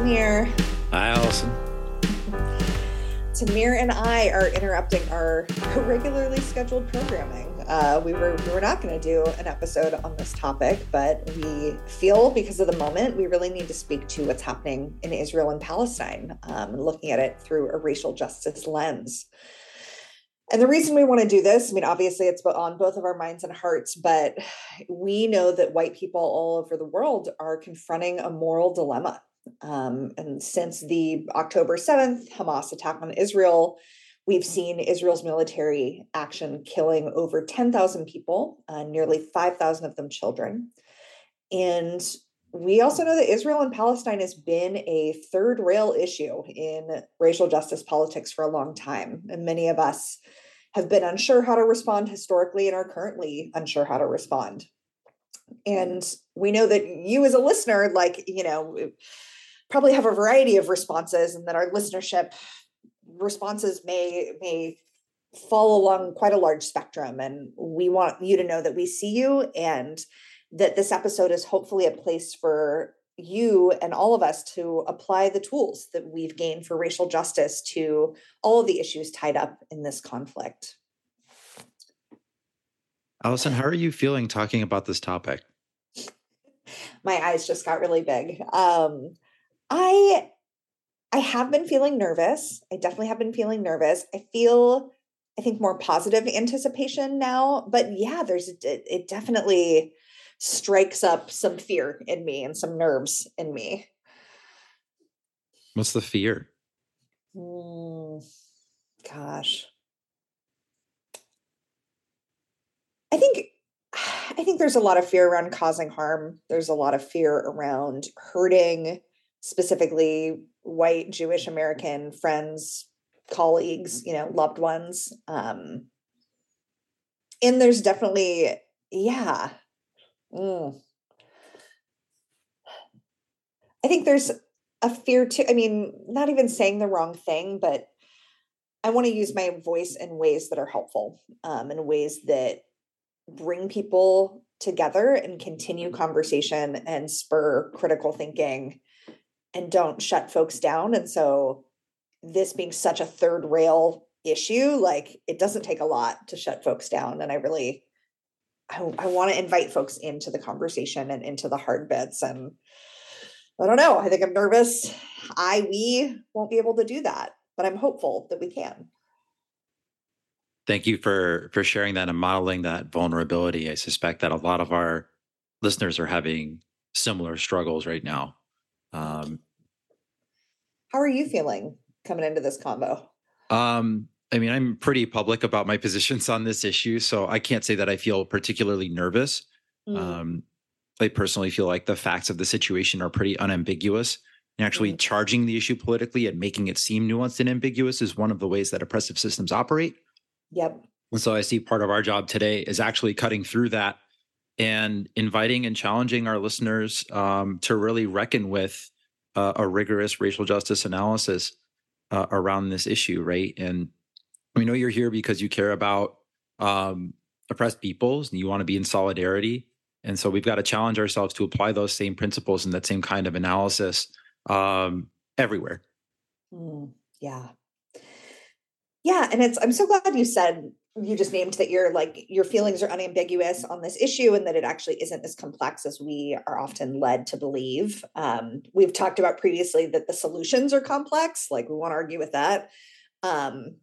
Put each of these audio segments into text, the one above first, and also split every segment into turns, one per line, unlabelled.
Tamir.
Hi, Allison.
Tamir and I are interrupting our regularly scheduled programming. Uh, we were we were not going to do an episode on this topic, but we feel because of the moment we really need to speak to what's happening in Israel and Palestine, um, looking at it through a racial justice lens. And the reason we want to do this, I mean, obviously it's on both of our minds and hearts, but we know that white people all over the world are confronting a moral dilemma. Um, and since the October 7th Hamas attack on Israel, we've seen Israel's military action killing over 10,000 people, uh, nearly 5,000 of them children. And we also know that Israel and Palestine has been a third rail issue in racial justice politics for a long time. And many of us have been unsure how to respond historically and are currently unsure how to respond. And we know that you, as a listener, like, you know, probably have a variety of responses, and that our listenership responses may, may fall along quite a large spectrum. And we want you to know that we see you and that this episode is hopefully a place for you and all of us to apply the tools that we've gained for racial justice to all of the issues tied up in this conflict.
Allison, how are you feeling talking about this topic?
My eyes just got really big. Um, I I have been feeling nervous. I definitely have been feeling nervous. I feel I think more positive anticipation now, but yeah, there's it, it definitely strikes up some fear in me and some nerves in me.
What's the fear?
Mm, gosh. I think I think there's a lot of fear around causing harm. There's a lot of fear around hurting specifically white Jewish American friends, colleagues, you know, loved ones. Um and there's definitely yeah, Mm. I think there's a fear too. I mean, not even saying the wrong thing, but I want to use my voice in ways that are helpful, um, in ways that bring people together and continue conversation and spur critical thinking and don't shut folks down. And so, this being such a third rail issue, like it doesn't take a lot to shut folks down. And I really I, I want to invite folks into the conversation and into the hard bits. And I don't know. I think I'm nervous. I, we won't be able to do that, but I'm hopeful that we can.
Thank you for for sharing that and modeling that vulnerability. I suspect that a lot of our listeners are having similar struggles right now. Um,
How are you feeling coming into this combo?
Um, I mean, I'm pretty public about my positions on this issue, so I can't say that I feel particularly nervous. Mm. Um, I personally feel like the facts of the situation are pretty unambiguous. And actually, mm. charging the issue politically and making it seem nuanced and ambiguous is one of the ways that oppressive systems operate.
Yep.
And so I see part of our job today is actually cutting through that and inviting and challenging our listeners um, to really reckon with uh, a rigorous racial justice analysis uh, around this issue, right? And we know you're here because you care about um, oppressed peoples and you want to be in solidarity. And so we've got to challenge ourselves to apply those same principles and that same kind of analysis um, everywhere.
Mm, yeah. Yeah. And it's, I'm so glad you said, you just named that your like your feelings are unambiguous on this issue and that it actually isn't as complex as we are often led to believe um, we've talked about previously that the solutions are complex like we want to argue with that um,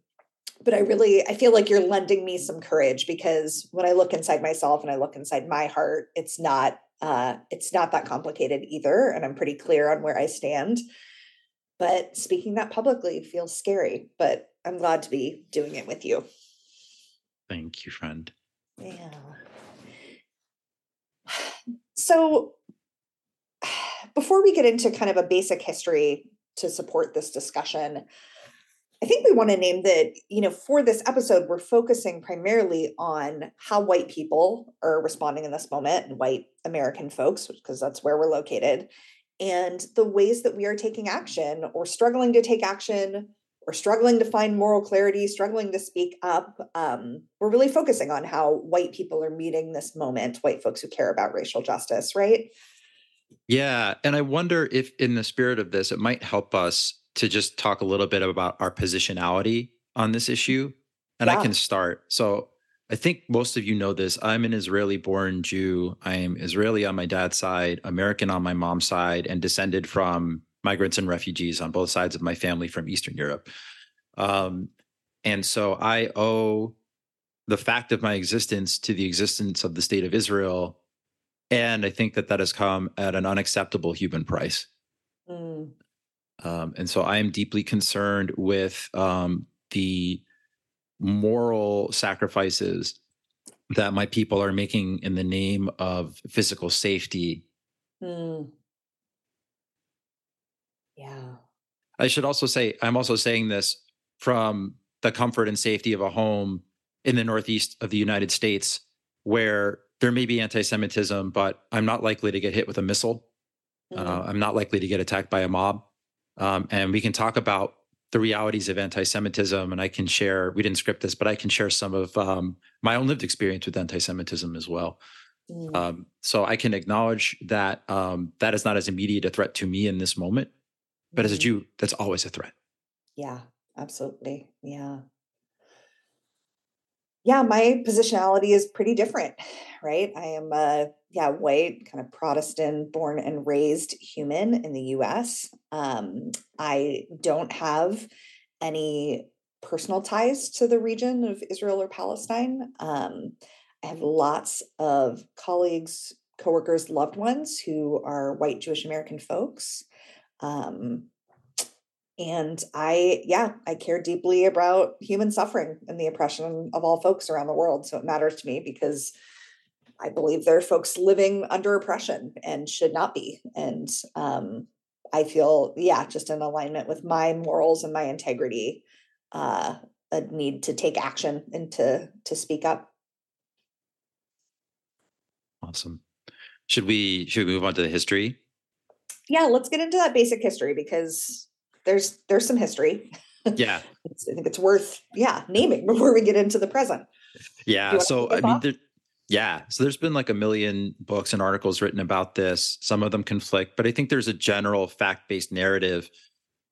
but I really I feel like you're lending me some courage because when I look inside myself and I look inside my heart, it's not uh it's not that complicated either and I'm pretty clear on where I stand. But speaking that publicly feels scary, but I'm glad to be doing it with you.
Thank you, friend.
Yeah. So before we get into kind of a basic history to support this discussion, I think we want to name that, you know, for this episode, we're focusing primarily on how white people are responding in this moment and white American folks, because that's where we're located, and the ways that we are taking action or struggling to take action or struggling to find moral clarity, struggling to speak up. Um, we're really focusing on how white people are meeting this moment, white folks who care about racial justice, right?
Yeah. And I wonder if, in the spirit of this, it might help us to just talk a little bit about our positionality on this issue. And yeah. I can start. So I think most of you know this. I'm an Israeli born Jew. I am Israeli on my dad's side, American on my mom's side, and descended from migrants and refugees on both sides of my family from Eastern Europe. Um, and so I owe the fact of my existence to the existence of the state of Israel. And I think that that has come at an unacceptable human price. Mm. Um, and so I am deeply concerned with um, the moral sacrifices that my people are making in the name of physical safety. Mm.
Yeah.
I should also say, I'm also saying this from the comfort and safety of a home in the Northeast of the United States where there may be anti Semitism, but I'm not likely to get hit with a missile. Uh, mm-hmm. Uh, I'm not likely to get attacked by a mob. Um, and we can talk about the realities of anti-Semitism, and I can share. We didn't script this, but I can share some of um, my own lived experience with anti-Semitism as well. Mm. Um, so I can acknowledge that um, that is not as immediate a threat to me in this moment, but as a mm-hmm. Jew, that's always a threat.
Yeah, absolutely. Yeah. Yeah, my positionality is pretty different, right? I am a yeah, white, kind of Protestant, born and raised human in the US. Um, I don't have any personal ties to the region of Israel or Palestine. Um, I have lots of colleagues, coworkers, loved ones who are white Jewish American folks. Um, and I, yeah, I care deeply about human suffering and the oppression of all folks around the world. So it matters to me because I believe there are folks living under oppression and should not be. And um, I feel, yeah, just in alignment with my morals and my integrity, uh, a need to take action and to to speak up.
Awesome. Should we should we move on to the history?
Yeah, let's get into that basic history because there's there's some history.
Yeah,
I think it's worth yeah naming before we get into the present.
Yeah, so I mean, there, yeah. So there's been like a million books and articles written about this. Some of them conflict, but I think there's a general fact based narrative.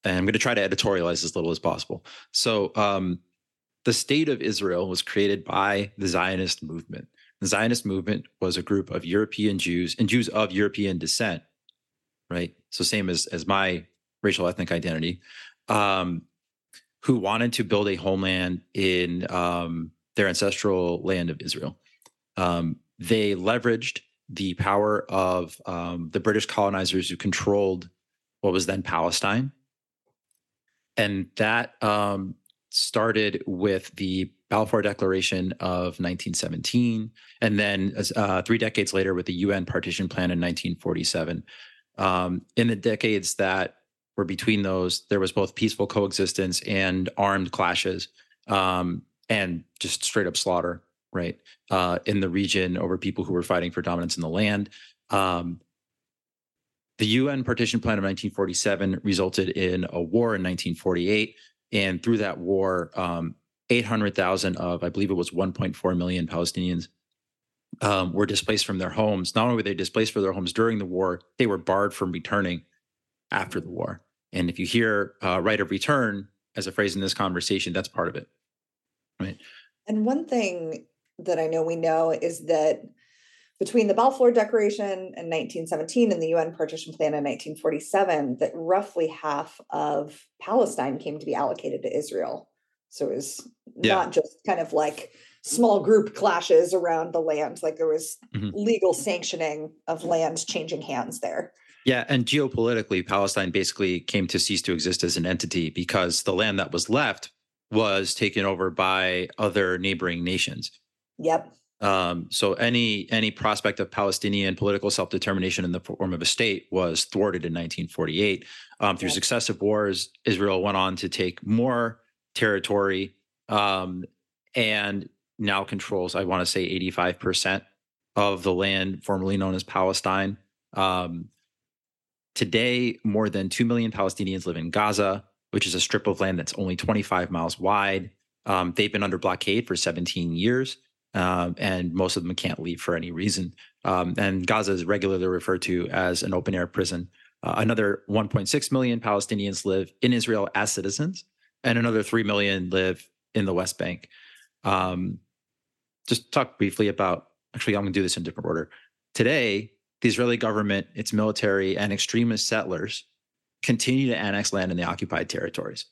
And I'm going to try to editorialize as little as possible. So, um, the state of Israel was created by the Zionist movement. The Zionist movement was a group of European Jews and Jews of European descent, right? So, same as, as my racial ethnic identity, um, who wanted to build a homeland in um, their ancestral land of Israel um, they leveraged the power of um, the British colonizers who controlled what was then Palestine. And that um, started with the Balfour Declaration of 1917, and then uh, three decades later with the UN Partition Plan in 1947. Um, in the decades that were between those, there was both peaceful coexistence and armed clashes, um, and just straight up slaughter right, uh, in the region over people who were fighting for dominance in the land. Um, the UN partition plan of 1947 resulted in a war in 1948. And through that war, um, 800,000 of, I believe it was 1.4 million Palestinians um, were displaced from their homes. Not only were they displaced from their homes during the war, they were barred from returning after the war. And if you hear uh, right of return as a phrase in this conversation, that's part of it. Right.
And one thing that I know we know is that between the Balfour Declaration in 1917 and the UN Partition Plan in 1947, that roughly half of Palestine came to be allocated to Israel. So it was yeah. not just kind of like small group clashes around the land, like there was mm-hmm. legal sanctioning of land changing hands there.
Yeah, and geopolitically, Palestine basically came to cease to exist as an entity because the land that was left was taken over by other neighboring nations.
Yep.
Um, so any any prospect of Palestinian political self determination in the form of a state was thwarted in 1948. Um, through yep. successive wars, Israel went on to take more territory um, and now controls, I want to say, 85 percent of the land formerly known as Palestine. Um, today, more than two million Palestinians live in Gaza, which is a strip of land that's only 25 miles wide. Um, they've been under blockade for 17 years. um, and most of them can't leave for any reason. Um, and Gaza is regularly referred to as an open air prison. Uh, another 1.6 million Palestinians live in Israel as citizens, and another 3 million live in the West Bank. Um, just talk briefly about actually, I'm going to do this in different order. Today, the Israeli government, its military, and extremist settlers continue to annex land in the occupied territories.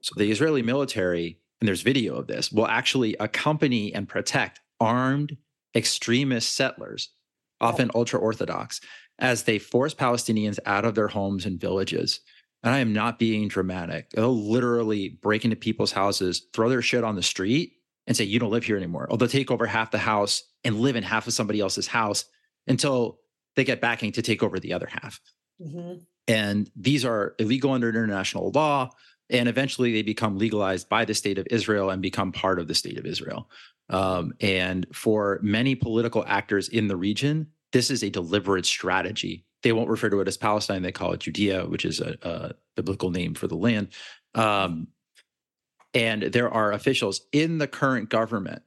So the Israeli military, and there's video of this, will actually accompany and protect armed extremist settlers, often ultra Orthodox, as they force Palestinians out of their homes and villages. And I am not being dramatic. They'll literally break into people's houses, throw their shit on the street, and say, You don't live here anymore. Or they'll take over half the house and live in half of somebody else's house until they get backing to take over the other half. Mm-hmm. And these are illegal under international law. And eventually they become legalized by the state of Israel and become part of the state of Israel. Um, and for many political actors in the region, this is a deliberate strategy. They won't refer to it as Palestine, they call it Judea, which is a, a biblical name for the land. Um, and there are officials in the current government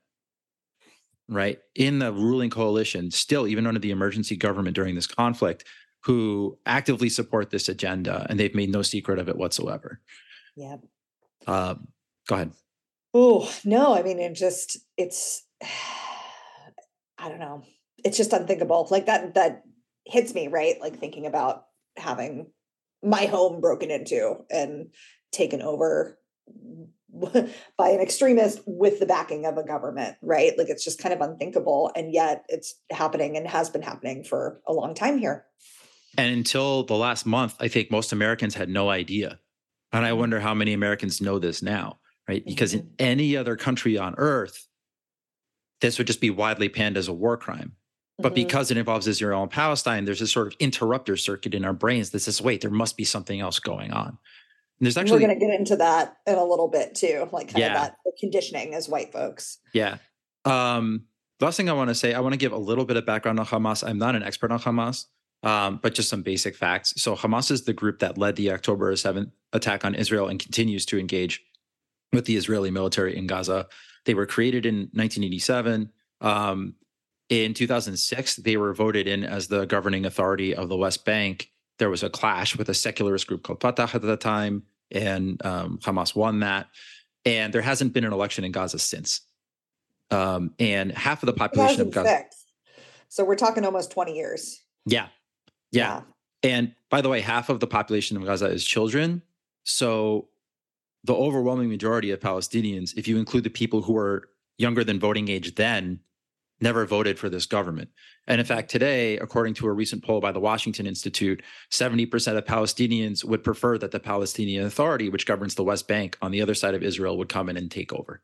right in the ruling coalition still even under the emergency government during this conflict who actively support this agenda and they've made no secret of it whatsoever.
Yeah
um, go ahead.
Oh no i mean it just it's i don't know. It's just unthinkable. Like that that hits me right? Like thinking about having my home broken into and taken over by an extremist with the backing of a government, right? Like it's just kind of unthinkable. And yet it's happening and has been happening for a long time here.
And until the last month, I think most Americans had no idea. And I mm-hmm. wonder how many Americans know this now, right? Because in mm-hmm. any other country on earth, this would just be widely panned as a war crime. But mm-hmm. because it involves Israel and Palestine, there's this sort of interrupter circuit in our brains that says, wait, there must be something else going on
there's actually we're going to get into that in a little bit too, like kind yeah. of that conditioning as white folks.
Yeah. Um, last thing I want to say, I want to give a little bit of background on Hamas. I'm not an expert on Hamas, um, but just some basic facts. So Hamas is the group that led the October 7th attack on Israel and continues to engage with the Israeli military in Gaza. They were created in 1987. Um, in 2006, they were voted in as the governing authority of the West Bank there was a clash with a secularist group called Fatah at the time, and um, Hamas won that. And there hasn't been an election in Gaza since. Um, and half of the population of Gaza.
So we're talking almost 20 years.
Yeah. yeah. Yeah. And by the way, half of the population of Gaza is children. So the overwhelming majority of Palestinians, if you include the people who are younger than voting age then, never voted for this government. And in fact, today, according to a recent poll by the Washington Institute, 70% of Palestinians would prefer that the Palestinian Authority, which governs the West Bank on the other side of Israel, would come in and take over.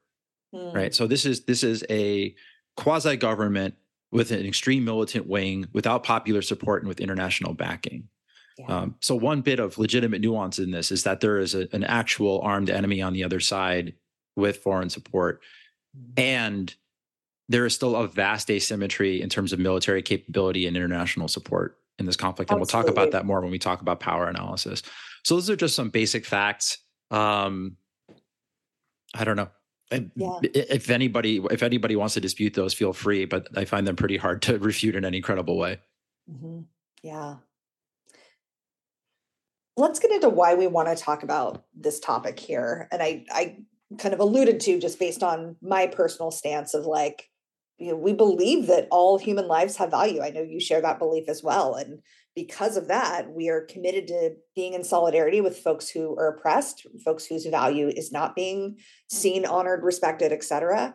Mm. Right. So this is this is a quasi government with an extreme militant wing, without popular support and with international backing. Yeah. Um, so one bit of legitimate nuance in this is that there is a, an actual armed enemy on the other side with foreign support, mm. and there is still a vast asymmetry in terms of military capability and international support in this conflict. And Absolutely. we'll talk about that more when we talk about power analysis. So those are just some basic facts. Um, I don't know. Yeah. If anybody, if anybody wants to dispute those, feel free. But I find them pretty hard to refute in any credible way.
Mm-hmm. Yeah. Let's get into why we want to talk about this topic here. And I, I kind of alluded to just based on my personal stance of like, you know, we believe that all human lives have value. I know you share that belief as well. And because of that, we are committed to being in solidarity with folks who are oppressed, folks whose value is not being seen, honored, respected, etc.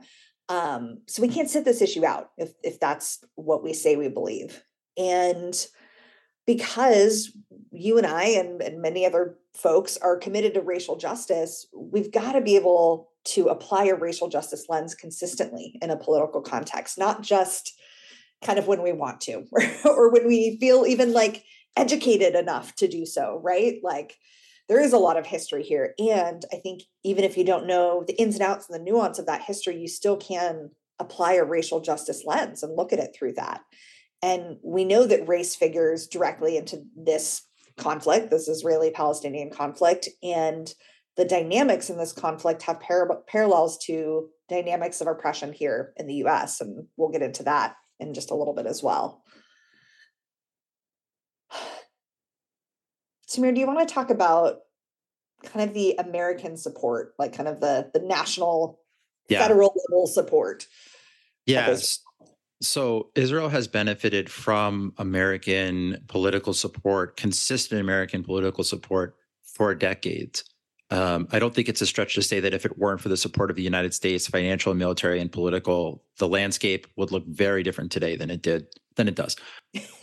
Um, so we can't sit this issue out if if that's what we say we believe. And because you and I and, and many other folks are committed to racial justice, we've got to be able to apply a racial justice lens consistently in a political context, not just kind of when we want to or, when we feel even like educated enough to do so, right? Like there is a lot of history here. And I think even if you don't know the ins and outs and the nuance of that history, you still can apply a racial justice lens and look at it through that. And we know that race figures directly into this conflict, this Israeli Palestinian conflict. And the dynamics in this conflict have par- parallels to dynamics of oppression here in the US. And we'll get into that in just a little bit as well. Tamir, do you want to talk about kind of the American support, like kind of the the national yeah. federal level support?
Yes. So Israel has benefited from American political support, consistent American political support for decades. Um, I don't think it's a stretch to say that if it weren't for the support of the United States, financial, military, and political, the landscape would look very different today than it did than it does.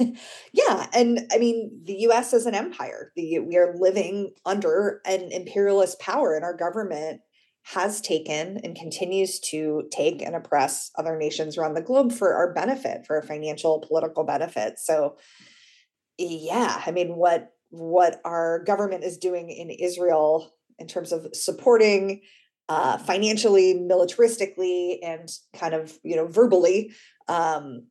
yeah, and I mean, the U.S. is an empire. The, we are living under an imperialist power, and our government has taken and continues to take and oppress other nations around the globe for our benefit, for our financial, political benefit. So, yeah, I mean, what what our government is doing in Israel in terms of supporting uh, financially, militaristically, and kind of you know verbally. Um,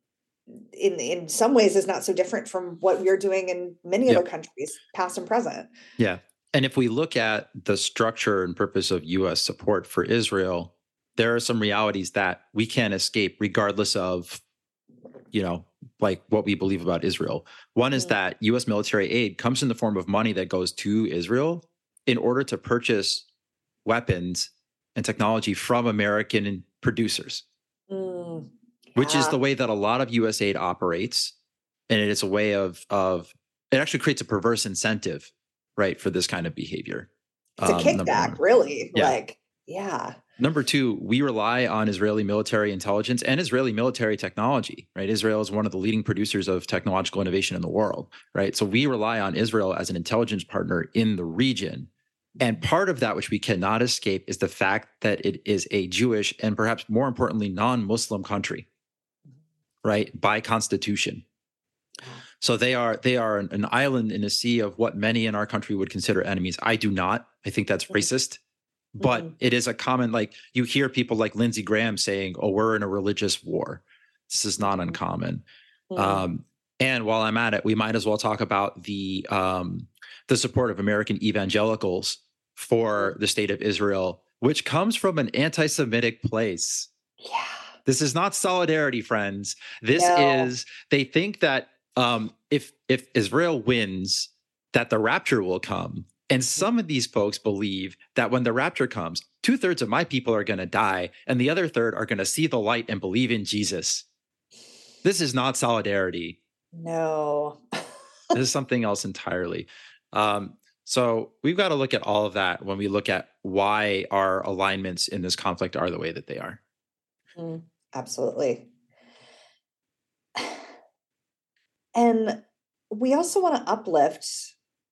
in in some ways, is not so different from what we're doing in many yep. other countries, past and present.
Yeah, and if we look at the structure and purpose of U.S. support for Israel, there are some realities that we can't escape, regardless of you know like what we believe about Israel. One is mm. that US military aid comes in the form of money that goes to Israel in order to purchase weapons and technology from American producers, mm, yeah. which is the way that a lot of USAID operates. And it is a way of of it actually creates a perverse incentive, right, for this kind of behavior.
It's um, a kickback, really. Yeah. Like, yeah.
Number two, we rely on Israeli military intelligence and Israeli military technology, right? Israel is one of the leading producers of technological innovation in the world, right? So we rely on Israel as an intelligence partner in the region and part of that, which we cannot escape, is the fact that it is a Jewish and perhaps more importantly, non Muslim country, right? By constitution. So they are they are an, an, island in a sea of what many in our country would consider enemies. I do not. I think that's mm-hmm. racist. But mm-hmm. it is a common like you hear people like Lindsey Graham saying, "Oh, we're in a religious war." This is not mm-hmm. uncommon. Mm-hmm. Um, and while I'm at it, we might as well talk about the um, the support of American evangelicals for the state of Israel, which comes from an anti Semitic place.
Yeah.
This is not solidarity, friends. This no. is, they think that um, if if Israel wins, that the rapture will come. And mm-hmm. some of these folks believe that when the rapture comes, two thirds of my people are going to die, and the other third are going to see the light and believe in Jesus. This is not solidarity.
No.
this is something else entirely. Um, so we've got to look at all of that when we look at why our alignments in this conflict are the way that they are.
Mm, absolutely. And we also want to uplift,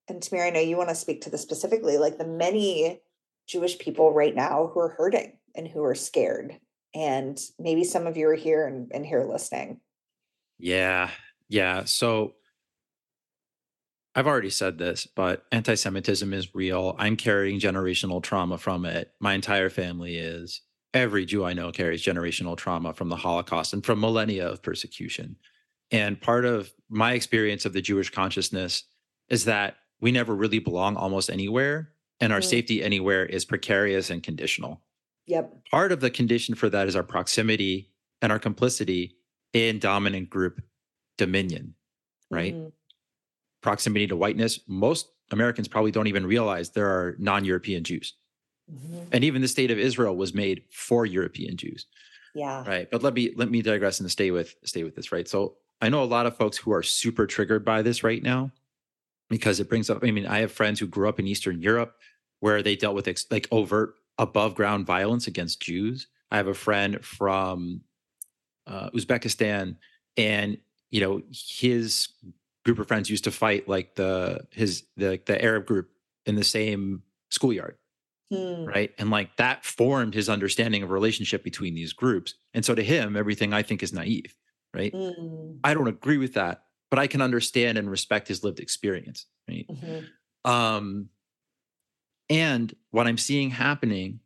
and Tamir, I know you want to speak to this specifically, like the many Jewish people right now who are hurting and who are scared. And maybe some of you are here and, and here listening.
Yeah. Yeah. So I've already said this, but anti Semitism is real. I'm carrying generational trauma from it. My entire family is. Every Jew I know carries generational trauma from the Holocaust and from millennia of persecution. And part of my experience of the Jewish consciousness is that we never really belong almost anywhere, and our mm. safety anywhere is precarious and conditional.
Yep.
Part of the condition for that is our proximity and our complicity in dominant group dominion, right? Mm proximity to whiteness, most Americans probably don't even realize there are non European Jews. Mm-hmm. And even the state of Israel was made for European Jews.
Yeah.
Right. But let me let me digress and stay with stay with this, right? So I know a lot of folks who are super triggered by this right now because it brings up, I mean, I have friends who grew up in Eastern Europe where they dealt with ex, like overt above ground violence against Jews. I have a friend from uh, Uzbekistan and you know his group of friends used to fight like the his the the Arab group in the same schoolyard. Hmm. Right. And like that formed his understanding of relationship between these groups. And so to him, everything I think is naive. Right. Hmm. I don't agree with that, but I can understand and respect his lived experience. Right. Mm-hmm. Um, and what I'm seeing happening,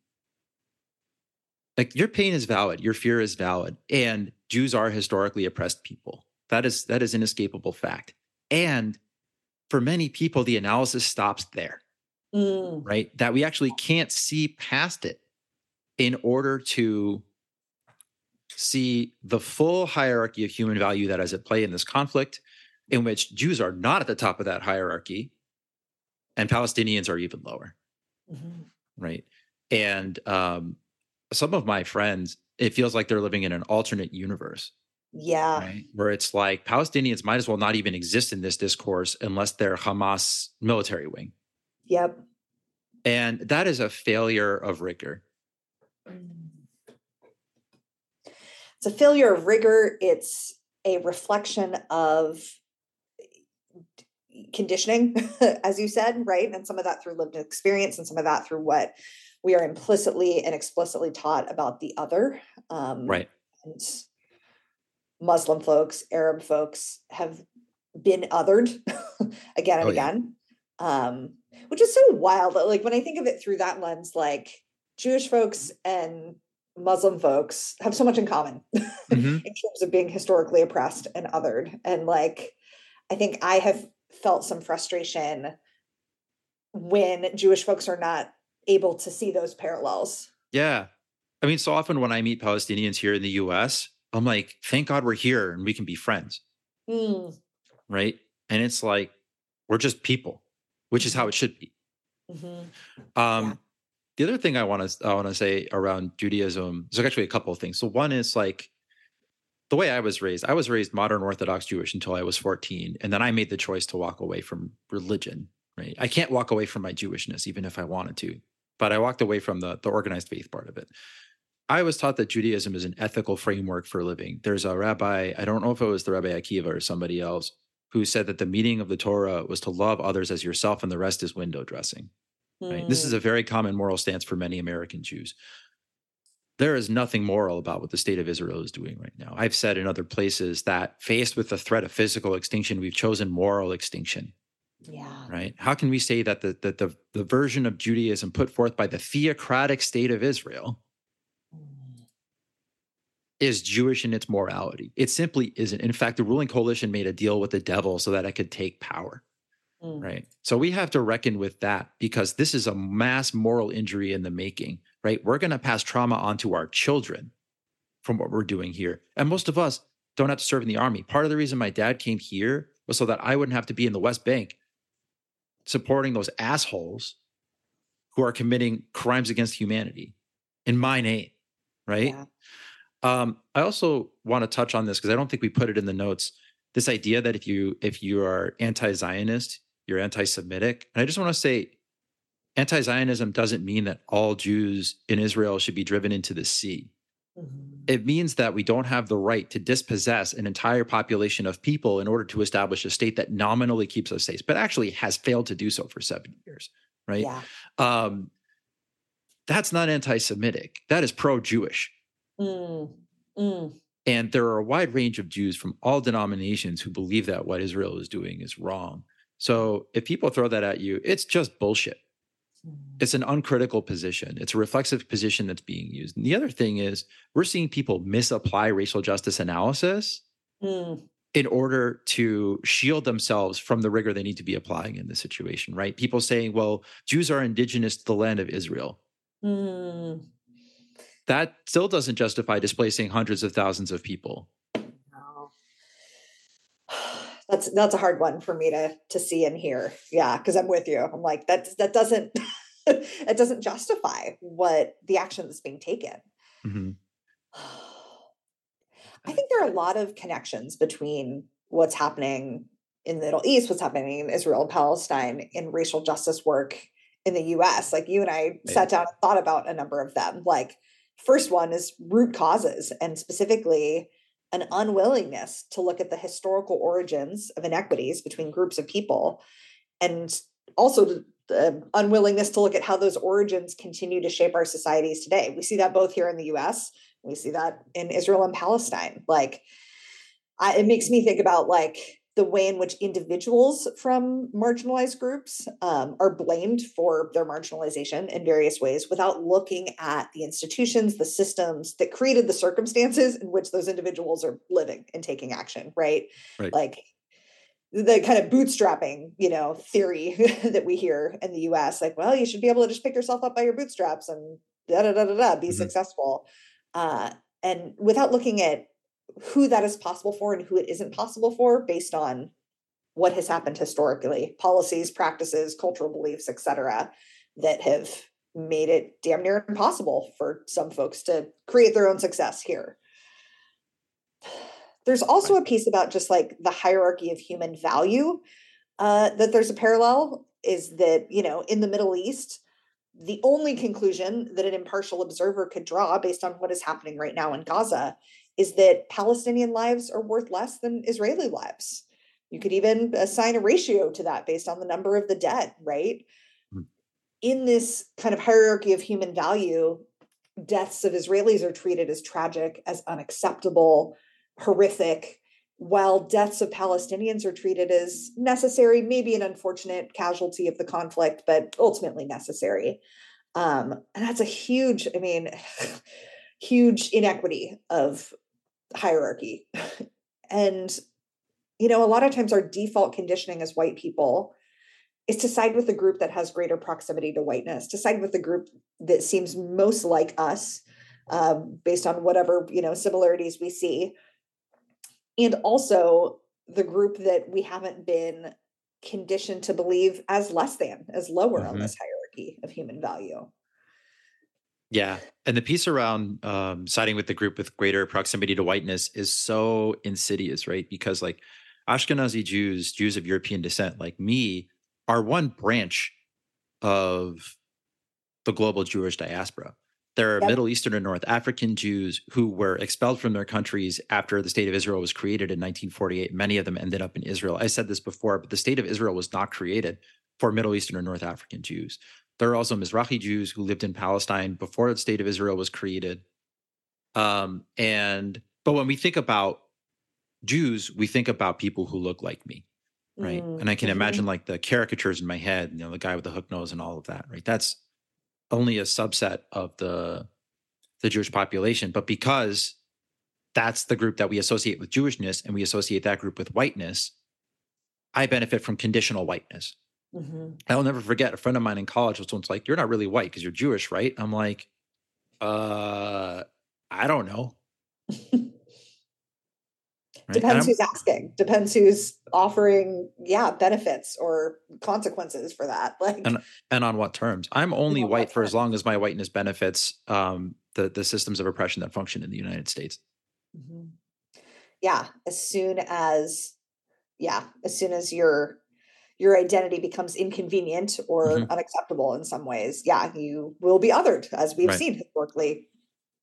like your pain is valid, your fear is valid, and Jews are historically oppressed people. That is that is inescapable fact. And for many people, the analysis stops there.
Mm.
right? That we actually can't see past it in order to see the full hierarchy of human value that is at play in this conflict, in which Jews are not at the top of that hierarchy and Palestinians are even lower,
Mhm.
right? And um, some of my friends, it feels like they're living in an alternate universe,
Yeah.
right? Where it's like Palestinians might as well not even exist in this discourse unless they're Hamas military wing.
Yep.
And that is a failure of rigor.
It's a failure of rigor. It's a reflection of conditioning, as you said, right? And some of that through lived experience and some of that through what we are implicitly and explicitly taught about the other. Um,
Right.
And Muslim folks, Arab folks have been othered again and
Oh, yeah.
again. Um, which is so wild. that, Like when I think of it through that lens, like Jewish folks and Muslim folks have so much in common
Mhm.
in terms of being historically oppressed and othered. And like, I think I have felt some frustration when Jewish folks are not able to see those parallels.
Yeah. I mean, so often when I meet Palestinians here in the US, I'm like, thank God we're here and we can be friends.
Mm,
Right. And it's like, we're just people, which is how it should be.
mhm,
Um, The other thing I want to I want to say around Judaism is actually a couple of things. So one is like the way I was raised. I was raised modern Orthodox Jewish until I was 14, and then I made the choice to walk away from religion. Right, I can't walk away from my Jewishness even if I wanted to, but I walked away from the the organized faith part of it. I was taught that Judaism is an ethical framework for living. There's a rabbi, I don't know if it was the Rabbi Akiva or somebody else, who said that the meaning of the Torah was to love others as yourself and the rest is window dressing. Right? This is a hmm. very common moral stance for many American Jews. There is nothing moral about what the state of Israel is doing right now. I've said in other places that faced with the threat of physical extinction, we've chosen moral extinction.
yeah.
Right? How can we say that the that the, the version of Judaism put forth by the theocratic state of Israel is Jewish in its morality? It simply isn't. In fact, the ruling coalition made a deal with the devil so that it could take power.
mm,
right so we have to reckon with that because this is a mass moral injury in the making right we're going to pass trauma on to our children from what we're doing here and most of us don't have to serve in the army part of the reason my dad came here was so that i wouldn't have to be in the west bank supporting those assholes who are committing crimes against humanity in my name right
Yeah.
Um, I also want to touch on this because I don't think we put it in the notes. This idea that if you if you are anti-Zionist, you're anti-Semitic, and I just want to say, anti-Zionism doesn't mean that all Jews in Israel should be driven into the sea.
mhm,
It means that we don't have the right to dispossess an entire population of people in order to establish a state that nominally keeps us safe, but actually has failed to do so for seven years. Right?
Yeah.
Um, that's not anti-Semitic. That is pro-Jewish.
Mm, mm,
And there are a wide range of Jews from all denominations who believe that what Israel is doing is wrong. So if people throw that at you, it's just bullshit.
mm.
It's an uncritical position. It's a reflexive position that's being used. And the other thing is, we're seeing people misapply racial justice analysis
Mm,
in order to shield themselves from the rigor they need to be applying in this situation, right? People saying, well, Jews are indigenous to the land of Israel.
mm.
That still doesn't justify displacing hundreds of thousands of people.
No. That's that's a hard one for me to to see and hear. Yeah, because I'm with you. I'm like that that doesn't it doesn't justify what the action that's being taken.
Mhm.
I think there are a lot of connections between what's happening in the Middle East, what's happening in Israel and Palestine in racial justice work in the US. Like you and I
Right.
sat down and thought about a number of them. Like first one is root causes and specifically an unwillingness to look at the historical origins of inequities between groups of people and also the, unwillingness to look at how those origins continue to shape our societies today. We see that both here in the US, we see that in Israel and Palestine. Like I, it makes me think about like the way in which individuals from marginalized groups um, are blamed for their marginalization in various ways without looking at the institutions, the systems that created the circumstances in which those individuals are living and taking action, right?
Right.
Like the kind of bootstrapping, you know, theory that we hear in the US, like, well, you should be able to just pick yourself up by your bootstraps and da da da da da, be mm-hmm. successful. Uh, and without looking at who that is possible for and who it isn't possible for based on what has happened historically, policies, practices, cultural beliefs, etc., that have made it damn near impossible for some folks to create their own success here. There's also a piece about just like the hierarchy of human value uh, that there's a parallel is that, you know, in the Middle East, the only conclusion that an impartial observer could draw based on what is happening right now in Gaza is that Palestinian lives are worth less than Israeli lives. You could even assign a ratio to that based on the number of the dead, right? Mm. In this kind of hierarchy of human value, deaths of Israelis are treated as tragic, as unacceptable, horrific, while deaths of Palestinians are treated as necessary, maybe an unfortunate casualty of the conflict, but ultimately necessary. Um, and that's a huge, I mean, huge inequity of hierarchy. and, you know, a lot of times our default conditioning as white people is to side with the group that has greater proximity to whiteness, to side with the group that seems most like us, um, based on whatever, you know, similarities we see and also the group that we haven't been conditioned to believe as less than, as lower mm-hmm. on this hierarchy of human value.
Yeah. And the piece around um, siding with the group with greater proximity to whiteness is so insidious, right? Because like Ashkenazi Jews, Jews of European descent, like me, are one branch of the global Jewish diaspora. There are yep. Middle Eastern and North African Jews who were expelled from their countries after the state of Israel was created in 1948. Many of them ended up in Israel. I said this before, but the state of Israel was not created for Middle Eastern or North African Jews. There are also Mizrahi Jews who lived in Palestine before the state of Israel was created. Um, and but when we think about Jews, we think about people who look like me, right? Mm-hmm. And I can imagine like the caricatures in my head, you know, the guy with the hook nose and all of that, right? That's only a subset of the the Jewish population, but because that's the group that we associate with Jewishness and we associate that group with whiteness, I benefit from conditional whiteness. Mm-hmm. I'll never forget a friend of mine in college was once like, You're not really white because you're Jewish, right? I'm like, uh, I don't know.
Right? Depends who's asking. Depends who's offering, yeah, benefits or consequences for that. Like
and, and on what terms? I'm only white for terms. as long as my whiteness benefits um, the the systems of oppression that function in the United States.
Mm-hmm. Yeah, as soon as yeah, as soon as your your identity becomes inconvenient or mm-hmm. unacceptable in some ways, yeah, you will be othered, as we've right. seen historically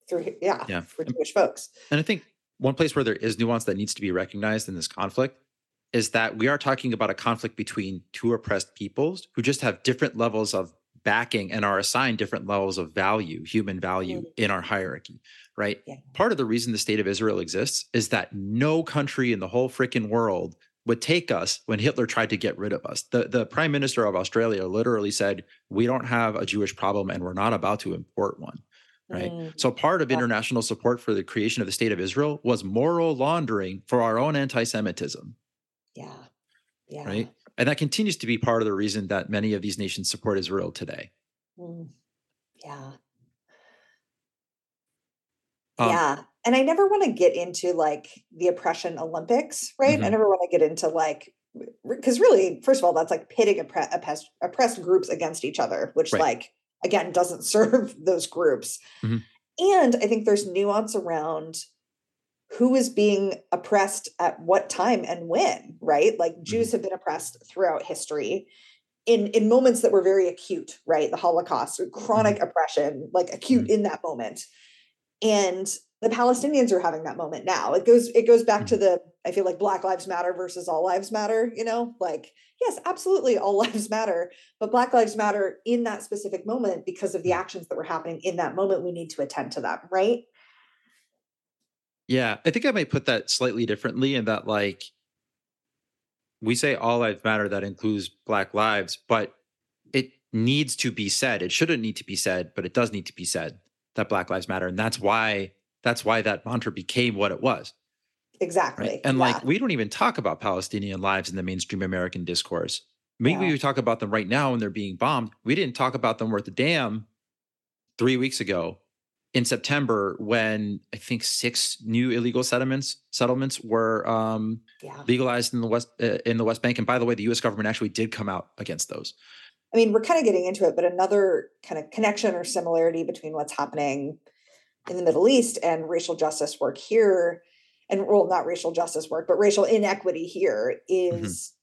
through yeah, yeah. for Jewish folks.
And I think one place where there is nuance that needs to be recognized in this conflict is that we are talking about a conflict between two oppressed peoples who just have different levels of backing and are assigned different levels of value, human value mm-hmm. in our hierarchy, right? Yeah. Part of the reason the state of Israel exists is that no country in the whole freaking world would take us when Hitler tried to get rid of us. The the prime minister of Australia literally said, "We don't have a Jewish problem and we're not about to import one." right? Mm. So part of international support for the creation of the state of Israel was moral laundering for our own anti-Semitism.
Yeah. Yeah.
Right. And that continues to be part of the reason that many of these nations support Israel today.
Mm. Yeah. Um, yeah. And I never want to get into like the oppression Olympics, right? Mm-hmm. I never want to get into like, because really, first of all, that's like pitting oppressed, oppressed groups against each other, which right. like again doesn't serve those groups mm-hmm. and i think there's nuance around who is being oppressed at what time and when right like mm-hmm. jews have been oppressed throughout history in in moments that were very acute right the holocaust chronic mm-hmm. oppression like acute mm-hmm. in that moment and the Palestinians are having that moment now. It goes it goes back to mm-hmm. the I feel like Black Lives Matter versus All Lives Matter, you know? Like yes, absolutely all lives matter, but Black Lives Matter in that specific moment because of the actions that were happening in that moment we need to attend to them, right?
Yeah, I think I might put that slightly differently in that like we say all lives matter that includes black lives, but it needs to be said. It shouldn't need to be said, but it does need to be said that black lives matter and that's why that's why that mantra became what it was.
exactly.
Right? And
yeah.
like we don't even talk about Palestinian lives in the mainstream American discourse. Maybe
Yeah.
we talk about them right now when they're being bombed. We didn't talk about them worth a damn three weeks ago in September when I think six new illegal settlements settlements were um,
yeah.
legalized in the west uh, in the West Bank. And by the way, the U.S. government actually did come out against those.
I mean, we're kind of getting into it, but another kind of connection or similarity between what's happening in the Middle East and racial justice work here, and well, not racial justice work, but racial inequity here is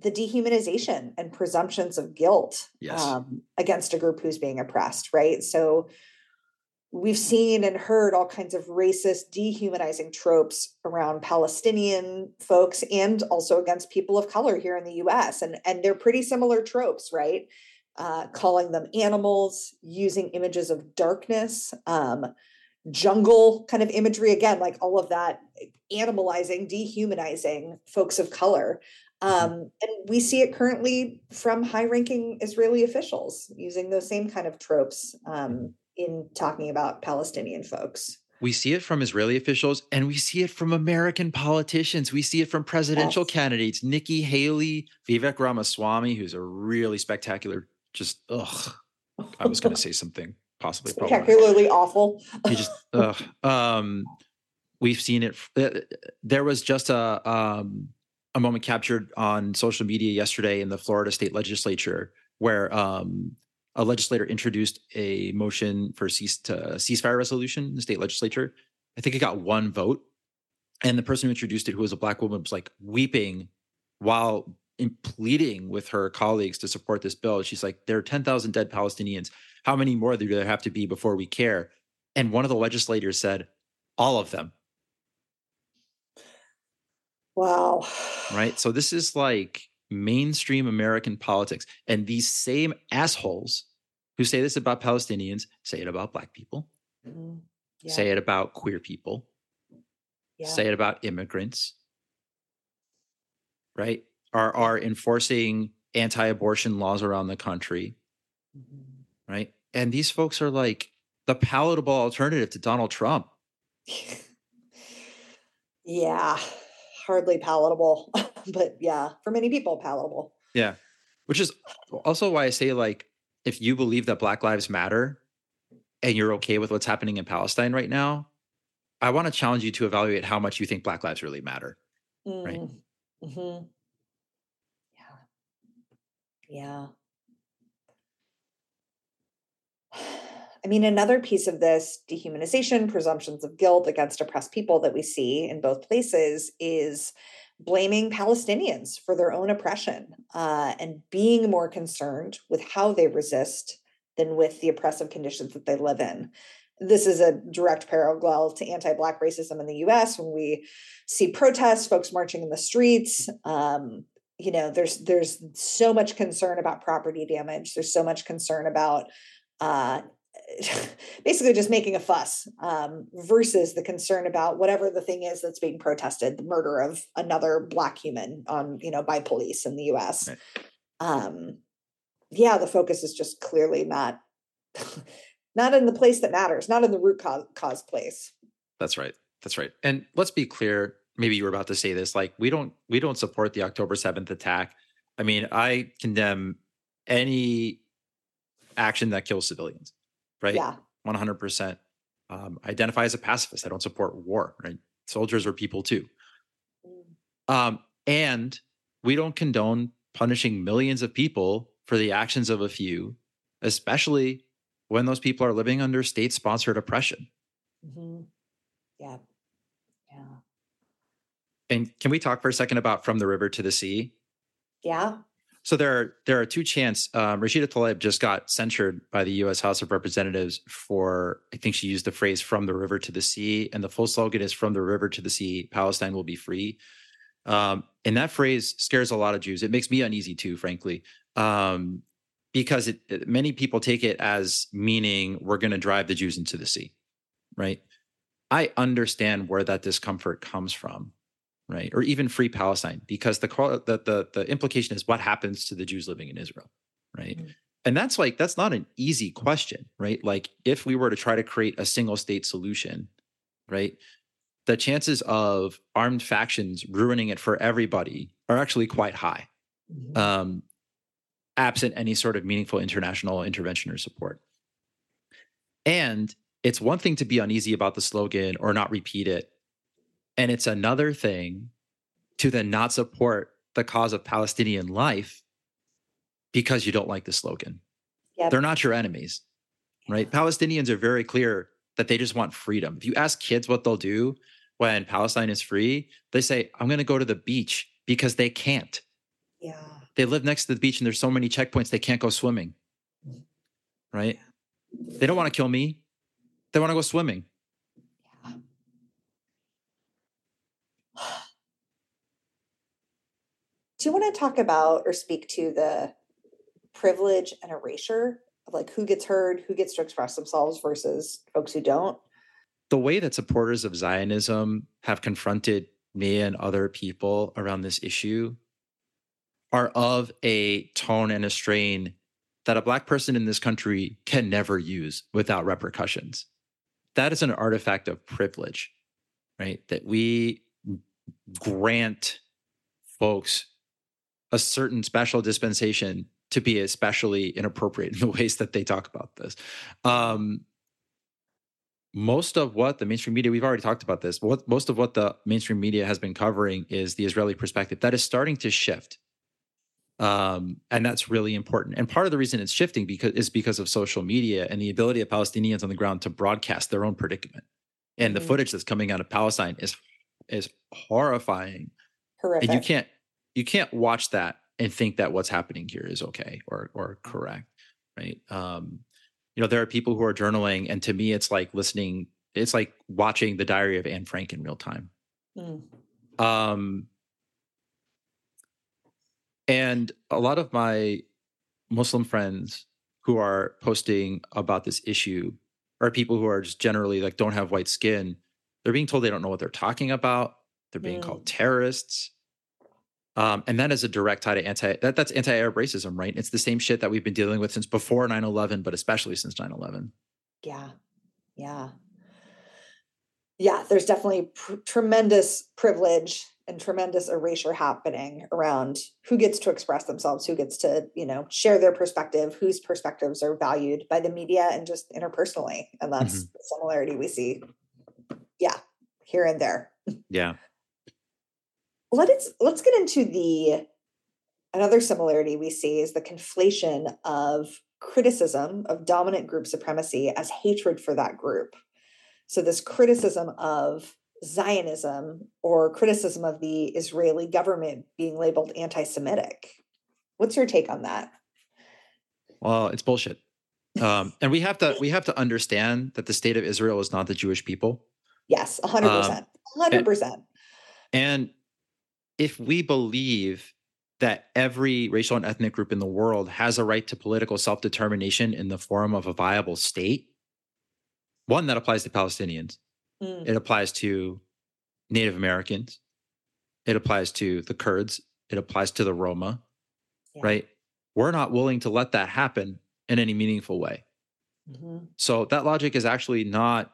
Mm-hmm. the dehumanization and presumptions of guilt
Yes.
um, against a group who's being oppressed, right? So we've seen and heard all kinds of racist, dehumanizing tropes around Palestinian folks and also against people of color here in the US. And, and they're pretty similar tropes, right? Uh, calling them animals, using images of darkness, um, jungle kind of imagery, again, like all of that animalizing, dehumanizing folks of color. Um, and we see it currently from high ranking Israeli officials using those same kind of tropes um, in talking about Palestinian folks.
We see it from Israeli officials and we see it from American politicians. We see it from presidential
Yes.
candidates, Nikki Haley, Vivek Ramaswamy, who's a really spectacular, just, ugh. I was going to say something possibly.
Spectacularly awful.
He just, ugh. Um, we've seen it. uh, There was just a, um, a moment captured on social media yesterday in the Florida state legislature where um, a legislator introduced a motion for cease to ceasefire resolution in the state legislature. I think it got one vote, and the person who introduced it, who was a black woman, was like weeping while pleading with her colleagues to support this bill. She's like, "There are ten thousand dead Palestinians. How many more do there have to be before we care?" And one of the legislators said, "All of them."
Wow.
right? So this is like mainstream American politics. And these same assholes who say this about Palestinians say it about black people,
Mm, yeah,
say it about queer people,
yeah.
say it about immigrants, right? Are are enforcing anti-abortion laws around the country,
Mhm.
right? And these folks are like the palatable alternative to Donald Trump.
yeah, hardly palatable, but yeah, for many people, palatable.
Yeah. Which is also why I say, like, if you believe that Black Lives Matter and you're okay with what's happening in Palestine right now, I want to challenge you to evaluate how much you think Black lives really matter. Right.
Mm, mhm. Yeah. Yeah. I mean, another piece of this dehumanization, presumptions of guilt against oppressed people that we see in both places is blaming Palestinians for their own oppression uh, and being more concerned with how they resist than with the oppressive conditions that they live in. This is a direct parallel to anti Black racism in the US when we see protests, folks marching in the streets. Um, you know, there's there's so much concern about property damage. There's so much concern about uh, basically just making a fuss um, versus the concern about whatever the thing is that's being protested, the murder of another black human on you know by police in the U.S.
Right.
Um, yeah, the focus is just clearly not not in the place that matters, not in the root cause, cause place.
That's right. That's right. And let's be clear. Maybe you were about to say this. Like, we don't we don't support the October seventh attack. I mean, I condemn any action that kills civilians. Right.
Yeah,
One hundred percent. Um, I identify as a pacifist. I don't support war. Right. Soldiers are people too. Um, and we don't condone punishing millions of people for the actions of a few, especially when those people are living under state sponsored oppression.
mhm. yeah, yeah,
And can we talk for a second about from the river to the sea?
yeah.
So there are there are two chants. Um, Rashida Tlaib just got censured by the U.S. House of Representatives for I think she used the phrase "from the river to the sea," and the full slogan is "from the river to the sea, Palestine will be free." Um, and that phrase scares a lot of Jews. It makes me uneasy too, frankly, um, because it, many people take it as meaning we're going to drive the Jews into the sea, right? I understand where that discomfort comes from, right? Or even free Palestine, because the the the, the implication is what happens to the Jews living in Israel, right?
Mhm.
And that's like that's not an easy question, right? Like if we were to try to create a single state solution, right? the chances of armed factions ruining it for everybody are actually quite high, mm-hmm. um, absent any sort of meaningful international intervention or support. And it's one thing to be uneasy about the slogan or not repeat it. And it's another thing to then not support the cause of Palestinian life because you don't like the slogan. Yep. They're not your enemies, right? Palestinians are very clear that they just want freedom. If you ask kids what they'll do when Palestine is free, they say, I'm going to go to the beach because they can't.
Yeah.
They live next to the beach and there's so many checkpoints they can't go swimming. Right? They don't want to kill me. They want to go swimming.
Do you want to talk about or speak to the privilege and erasure of like who gets heard, who gets to express themselves versus folks who don't?
The way that supporters of Zionism have confronted me and other people around this issue are of a tone and a strain that a Black person in this country can never use without repercussions. That is an artifact of privilege, right? That we grant folks a certain special dispensation to be especially inappropriate in the ways that they talk about this. Um, most of what the mainstream media, we've already talked about this, what most of what the mainstream media has been covering is the Israeli perspective. That is starting to shift. Um, and that's really important. And part of the reason it's shifting because is because of social media and the ability of Palestinians on the ground to broadcast their own predicament. And mm-hmm. the footage that's coming out of Palestine is is horrifying. Horrific. And you can't you can't watch that and think that what's happening here is okay or or correct right? Um you know there are people who are journaling and to me it's like listening it's like watching the diary of anne frank in real time. Mm. um and a lot of my muslim friends who are posting about this issue are people who are just generally like don't have white skin. They're being told they don't know what they're talking about. They're being mm. called terrorists um, and that is a direct tie to anti that that's anti-Arab racism, right? It's the same shit that we've been dealing with since before 9-11, but especially since 9-11.
Yeah. Yeah. Yeah, there's definitely pr- tremendous privilege and tremendous erasure happening around who gets to express themselves, who gets to, you know, share their perspective, whose perspectives are valued by the media and just interpersonally. And that's mm-hmm. the similarity we see. Yeah, here and there.
Yeah
let's let's get into the another similarity we see is the conflation of criticism of dominant group supremacy as hatred for that group. So this criticism of Zionism or criticism of the Israeli government being labeled anti-Semitic. What's your take on that?
Well, it's bullshit. Um, and we have to we have to understand that the state of Israel is not the Jewish people.
Yes, hundred percent, hundred percent.
And if we believe that every racial and ethnic group in the world has a right to political self determination in the form of a viable state, one that applies to Palestinians, mm. it applies to Native Americans, it applies to the Kurds, it applies to the Roma, yeah. right? We're not willing to let that happen in any meaningful way. Mm-hmm. So that logic is actually not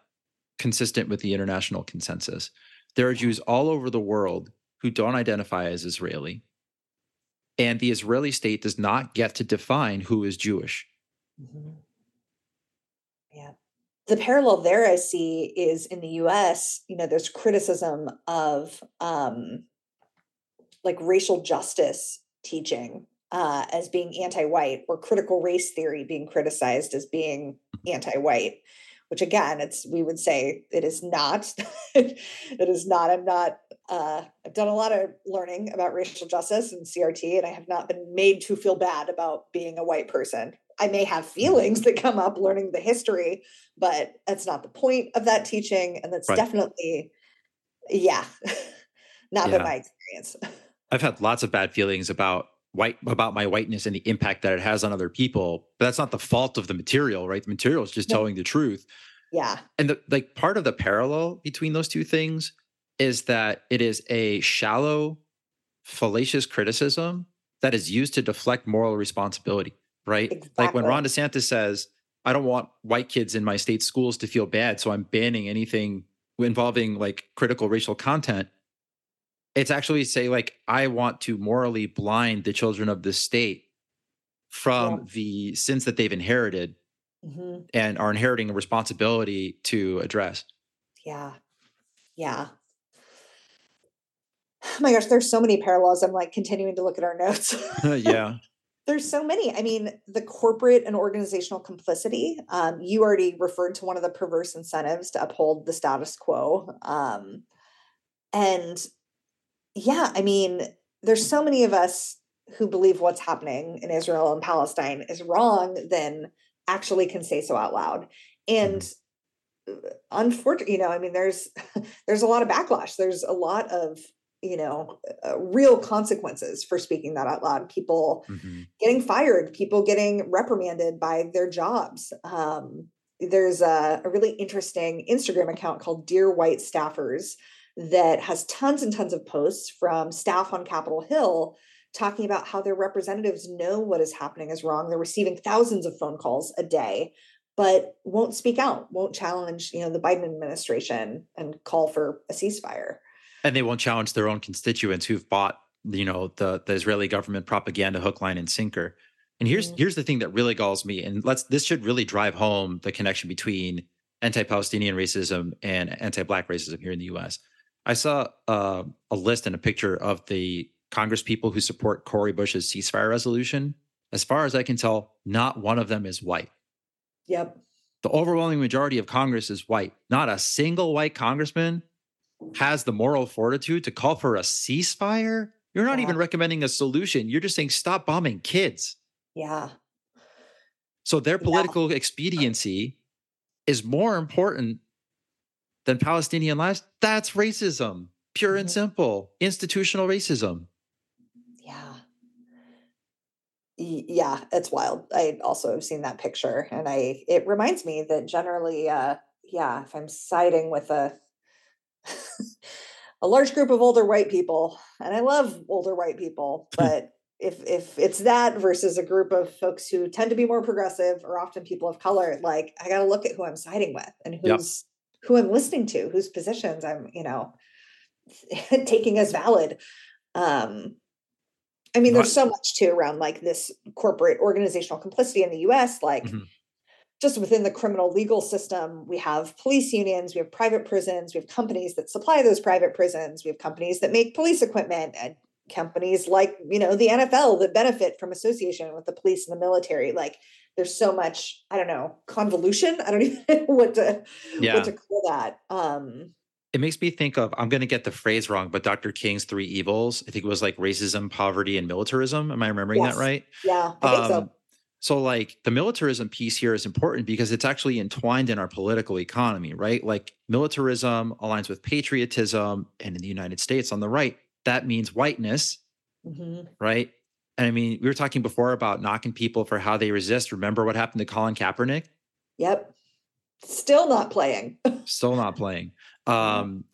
consistent with the international consensus. There are Jews all over the world who don't identify as Israeli. And the Israeli state does not get to define who is Jewish.
Mm-hmm. Yeah. The parallel there I see is in the US, you know, there's criticism of um, like racial justice teaching uh, as being anti white or critical race theory being criticized as being anti white which again it's we would say it is not it is not i'm not uh, i've done a lot of learning about racial justice and crt and i have not been made to feel bad about being a white person i may have mm-hmm. feelings that come up learning the history but that's not the point of that teaching and that's right. definitely yeah not yeah. been my experience
i've had lots of bad feelings about white about my whiteness and the impact that it has on other people but that's not the fault of the material right? The material is just telling the truth.
Yeah.
And the like part of the parallel between those two things is that it is a shallow fallacious criticism that is used to deflect moral responsibility right? Exactly. like when ron desantis says i don't want white kids in my state schools to feel bad so i'm banning anything involving like critical racial content, it's actually say like I want to morally blind the children of the state from yeah. the sins that they've inherited mm-hmm. and are inheriting a responsibility to address.
Yeah. Yeah. Oh my gosh, there's so many parallels. I'm like continuing to look at our notes.
yeah.
There's so many. I mean, the corporate and organizational complicity. Um, you already referred to one of the perverse incentives to uphold the status quo. Um, and yeah, I mean, there's so many of us who believe what's happening in Israel and Palestine is wrong, then actually can say so out loud. And mm-hmm. uh, unfortunately, you know, I mean, there's there's a lot of backlash. There's a lot of you know uh, real consequences for speaking that out loud people mm-hmm. getting fired people getting reprimanded by their jobs um, there's a, a, really interesting instagram account called dear white staffers that has tons and tons of posts from staff on capitol hill talking about how their representatives know what is happening is wrong they're receiving thousands of phone calls a day but won't speak out won't challenge you know the biden administration and call for a ceasefire
and they won't challenge their own constituents who've bought you know the the Israeli government propaganda hook line and sinker. And here's mm-hmm. here's the thing that really galls me and let's this should really drive home the connection between anti-Palestinian racism and anti-black racism here in the US. I saw uh, a list and a picture of the Congress people who support Cori Bush's ceasefire resolution. As far as I can tell, not one of them is white.
Yep.
The overwhelming majority of Congress is white. Not a single white congressman has the moral fortitude to call for a ceasefire, you're not yeah. even recommending a solution. You're just saying stop bombing kids.
Yeah.
So their political yeah. expediency is more important than Palestinian lives. That's racism, pure mm-hmm. and simple, institutional racism.
Yeah. Yeah, it's wild. I also have seen that picture and I it reminds me that generally uh yeah, if I'm siding with a a large group of older white people, and I love older white people, but if if it's that versus a group of folks who tend to be more progressive or often people of color, like I got to look at who I'm siding with and who's. Who I'm listening to, whose positions I'm, you know, taking as valid. Um, I mean, there's so much too around like this corporate organizational complicity in the U.S. Like, mm-hmm just within the criminal legal system, we have police unions, we have private prisons, we have companies that supply those private prisons, we have companies that make police equipment, and companies like you know the NFL that benefit from association with the police and the military. Like there's so much, I don't know, convolution. I don't even know what to yeah. what to call that. Um,
it makes me think of I'm going to get the phrase wrong, but Dr. King's three evils. I think it was like racism, poverty, and militarism. Am I remembering yes. that right?
Yeah, I think um, so
so, like the militarism piece here is important because it's actually entwined in our political economy, right? Like militarism aligns with patriotism, and in the United States on the right, that means whiteness, mm-hmm. right? And I mean, we were talking before about knocking people for how they resist. Remember what happened to Colin Kaepernick?
Yep. Still not playing.
Still not playing. Um,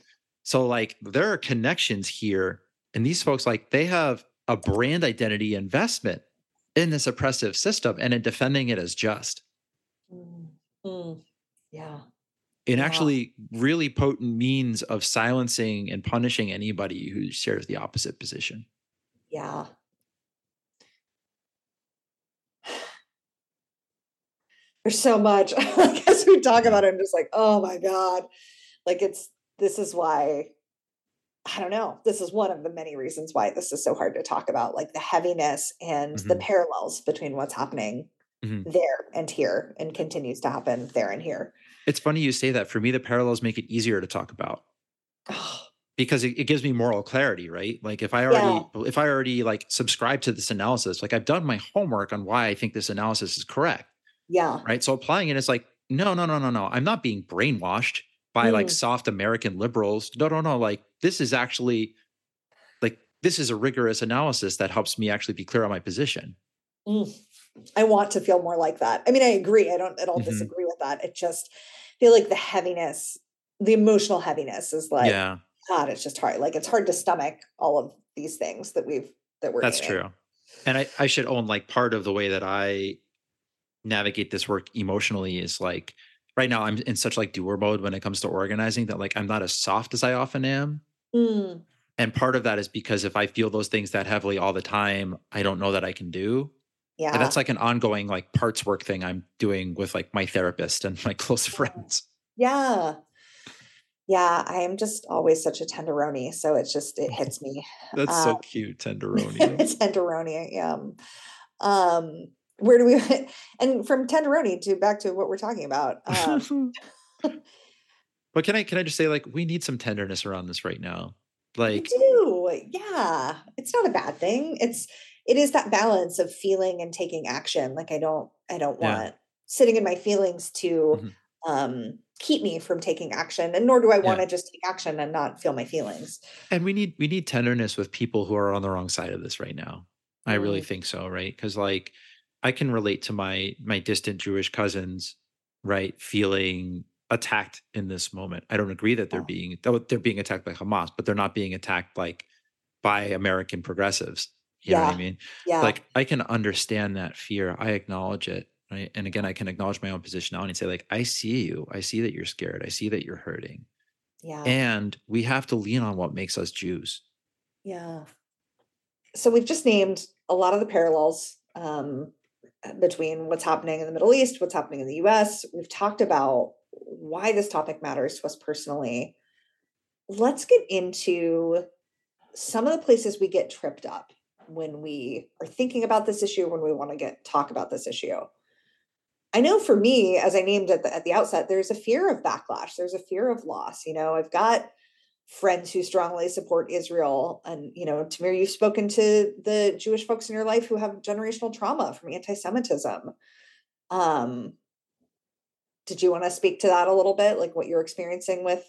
so like there are connections here, and these folks like they have a brand identity investment in this oppressive system and in defending it as just.
Mm-hmm. Yeah.
In
yeah.
actually really potent means of silencing and punishing anybody who shares the opposite position.
Yeah. There's so much. As we talk about it, I'm just like, oh my God. Like it's this is why I don't know. This is one of the many reasons why this is so hard to talk about, like the heaviness and mm-hmm. the parallels between what's happening mm-hmm. there and here and continues to happen there and here.
It's funny you say that. For me, the parallels make it easier to talk about. because it, it, gives me moral clarity, right? Like if I already yeah. if I already like subscribe to this analysis, like I've done my homework on why I think this analysis is correct.
Yeah.
Right. So applying it is like, no, no, no, no, no. I'm not being brainwashed by mm. like soft American liberals. No, no, no. Like this is actually like this is a rigorous analysis that helps me actually be clear on my position.
Mm. I want to feel more like that. I mean, I agree. I don't at all mm-hmm. disagree with that. It just feel like the heaviness, the emotional heaviness is like, yeah. God, it's just hard. Like it's hard to stomach all of these things that we've that we're.
That's true. And I, I should own like part of the way that I navigate this work emotionally is like right now I'm in such like doer mode when it comes to organizing that like I'm not as soft as I often am.
Mm,
And part of that is because if I feel those things that heavily all the time, I don't know that I can do.
yeah.
And that's like an ongoing like parts work thing I'm doing with like my therapist and my close friends.
Yeah. Yeah, I am just always such a tenderoni, so it's just it hits me.
That's so
Um,
cute, tenderoni.
It's Tenderoni, yeah. Um, where do we and from tenderoni to back to what we're talking about. Um,
but can I can I just say like we need some tenderness around this right now.
we
Like
do, yeah. It's not a bad thing. It's it is that balance of feeling and taking action. Like I don't I don't
Yeah.
want sitting in my feelings to
Mhm.
um keep me from taking action and nor do I want
Yeah.
to just take action and not feel my feelings.
and we need we need tenderness with people who are on the wrong side of this right now. I really
Mm,
think so, right? Because like I can relate to my my distant Jewish cousins, right, feeling attacked in this moment. I don't agree that they're
yeah.
being they're being attacked by Hamas, but they're not being attacked like by American progressives. You know what I mean?
Yeah.
Like I can understand that fear. I acknowledge it. Right. And again, I can acknowledge my own positionality and say, like, I see you. I see that you're scared. I see that you're hurting.
Yeah.
And we have to lean on what makes us Jews.
Yeah. So we've just named a lot of the parallels um, between what's happening in the Middle East, what's happening in the US. We've talked about why this topic matters to us personally. Let's get into some of the places we get tripped up when we are thinking about this issue, when we want to get talk about this issue. I know for me, as I named at the, at the outset, there's a fear of backlash. There's a fear of loss. You know, I've got friends who strongly support Israel. And, you know, Tamir, you've spoken to the Jewish folks in your life who have generational trauma from anti Semitism. Um, did you want to speak to that a little bit, like what you're experiencing with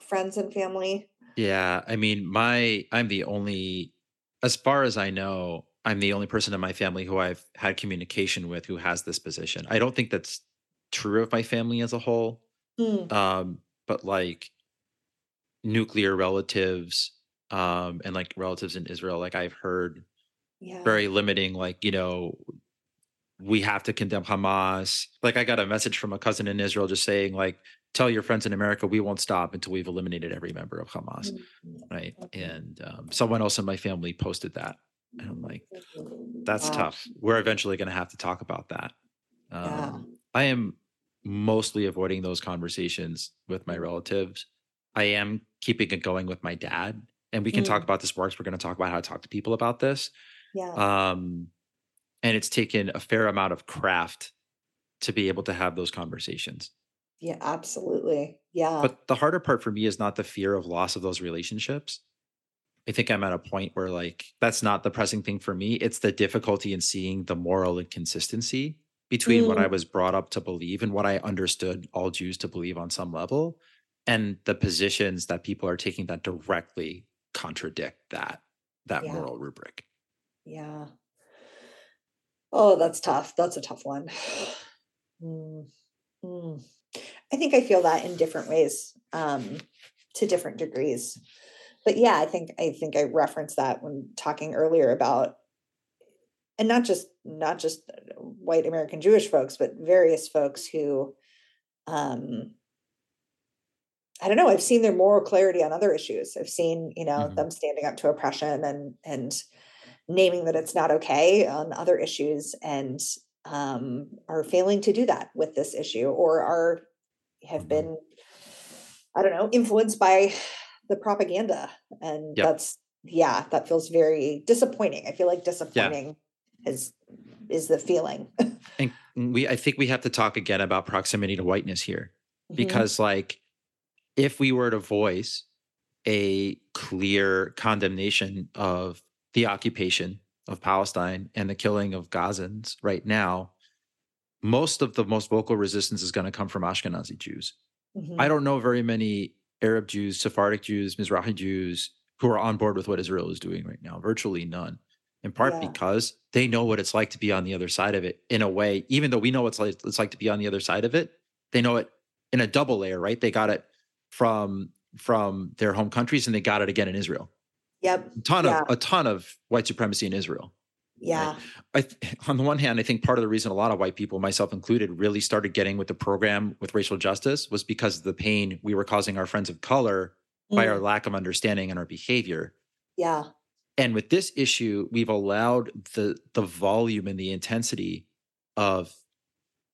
friends and family?
Yeah. I mean, my, I'm the only, as far as I know, I'm the only person in my family who I've had communication with who has this position. I don't think that's true of my family as a whole.
Hmm,
Um, but like nuclear relatives, um, and like relatives in Israel, like I've heard
yeah.
very limiting, like, you know, we have to condemn Hamas. Like I got a message from a cousin in Israel just saying, like, tell your friends in America we won't stop until we've eliminated every member of Hamas.
Mhm,
Right.
mhm,
And um, someone else in my family posted that. And I'm like, that's
Wow.
tough. We're eventually going to have to talk about that.
Yeah.
Um, I am mostly avoiding those conversations with my relatives. I am keeping it going with my dad. And we can talk
Mm,
about this because we're going to talk about how to talk to people about this.
yeah.
Um, and it's taken a fair amount of craft to be able to have those conversations.
Yeah, absolutely. Yeah.
But the harder part for me is not the fear of loss of those relationships. I think I'm at a point where like that's not the pressing thing for me. It's the difficulty in seeing the moral inconsistency between what I
Mm,
was brought up to believe and what I understood all Jews to believe on some level and the positions that people are taking that directly contradict that that
yeah.
moral rubric.
Yeah. Oh, that's tough. That's a tough one. Mm, mm. I think I feel that in different ways, um, to different degrees. But yeah, I think I think I referenced that when talking earlier about, and not just not just white American Jewish folks, but various folks who, um, I don't know. I've seen their moral clarity on other issues. I've seen, you know,
Mhm.
them standing up to oppression and and naming that it's not okay on other issues and um, are failing to do that with this issue or are have
Mhm.
been i don't know influenced by the propaganda and
Yep.
that's yeah that feels very disappointing i feel like
Yeah.
disappointing is is the feeling
And we I think we have to talk again about proximity to whiteness here.
Mhm.
Because like if we were to voice a clear condemnation of the occupation of Palestine and the killing of Gazans right now, most of the most vocal resistance is going to come from Ashkenazi Jews. I
Mhm.
don't know very many Arab Jews, Sephardic Jews, Mizrahi Jews who are on board with what Israel is doing right now. Virtually none. In part
yeah
because they know what it's like to be on the other side of it in a way, even though we know what's like it's like to be on the other side of it, they know it in a double layer, right? They got it from from their home countries and they got it again in Israel.
yep
A ton
yeah
of a ton of white supremacy in Israel.
Yeah.
I, on the one hand, I think part of the reason a lot of white people, myself included, really started getting with the program with racial justice was because of the pain we were causing our friends of color mm. by our mm. lack of understanding and our behavior.
Yeah.
And with this issue, we've allowed the the volume and the intensity of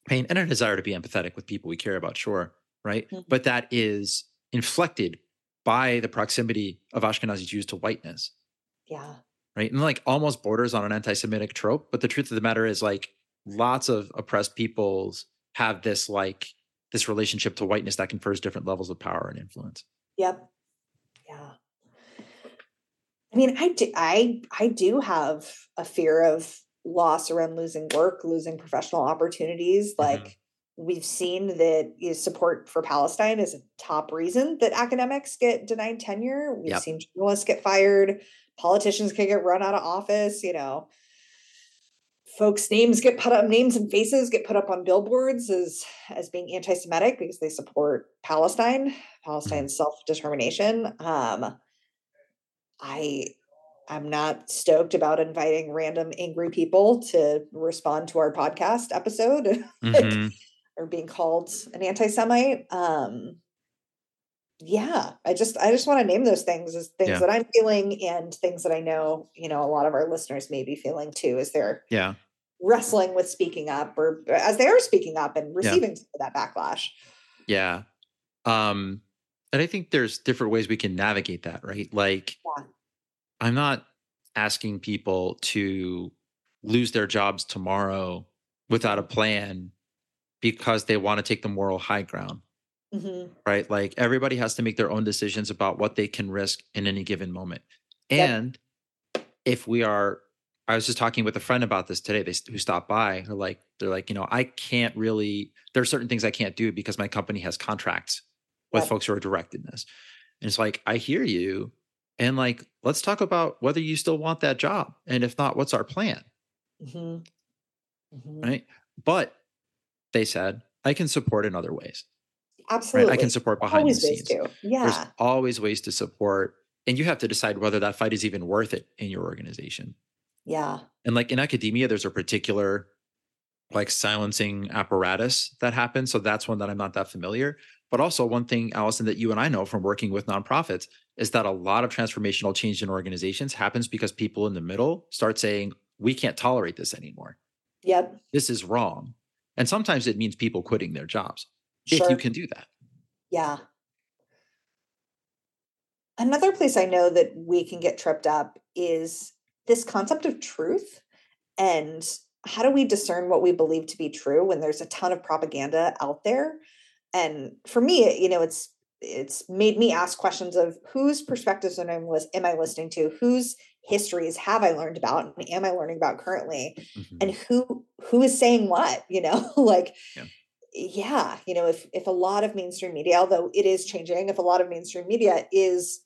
pain and a desire to be empathetic with people we care about, sure, right? Mm-hmm. But that is inflected by the proximity of Ashkenazi Jews to whiteness.
Yeah
right? And like almost borders on an anti-Semitic trope. But the truth of the matter is, like, lots of oppressed peoples have this like this relationship to whiteness that confers different levels of power and influence.
Yep. Yeah. I mean, I do, I I do have a fear of loss around losing work, losing professional opportunities. Mm-hmm. Like mm-hmm. We've seen that you know, support for Palestine is a top reason that academics get denied tenure. We've yep. seen journalists get fired politicians can get run out of office, you know. Folks' names get put up, names and faces get put up on billboards as as being anti-Semitic because they support Palestine, Palestine's mm-hmm. self-determination. Um, I I'm not stoked about inviting random angry people to respond to our podcast episode mm-hmm. Or being called an anti-Semite. Um, yeah i just i just want to name those things as things yeah. that i'm feeling and things that i know you know a lot of our listeners may be feeling too as they're
yeah
wrestling with speaking up or as they are speaking up and receiving yeah. that backlash
yeah um and i think there's different ways we can navigate that right like yeah. i'm not asking people to lose their jobs tomorrow without a plan because they want to take the moral high ground Mm-hmm. Right. Like everybody has to make their own decisions about what they can risk in any given moment. And yep. if we are, I was just talking with a friend about this today, they, who stopped by, they're like, they're like, you know, I can't really, there are certain things I can't do because my company has contracts with yep. folks who are direct in this. And it's like, I hear you. And like, let's talk about whether you still want that job. And if not, what's our plan? Mm-hmm. Mm-hmm. Right. But they said, I can support in other ways.
Absolutely.
Right? I can support behind
always
the scenes.
To. Yeah.
There's always ways to support. And you have to decide whether that fight is even worth it in your organization.
Yeah.
And like in academia, there's a particular like silencing apparatus that happens. So that's one that I'm not that familiar. But also, one thing, Allison, that you and I know from working with nonprofits is that a lot of transformational change in organizations happens because people in the middle start saying, we can't tolerate this anymore.
Yep.
This is wrong. And sometimes it means people quitting their jobs sure. if you can do that.
Yeah. Another place I know that we can get tripped up is this concept of truth and how do we discern what we believe to be true when there's a ton of propaganda out there and for me you know it's it's made me ask questions of whose perspectives am I, am I listening to whose histories have i learned about and am i learning about currently mm-hmm. and who who is saying what you know like yeah yeah, you know, if if a lot of mainstream media, although it is changing, if a lot of mainstream media is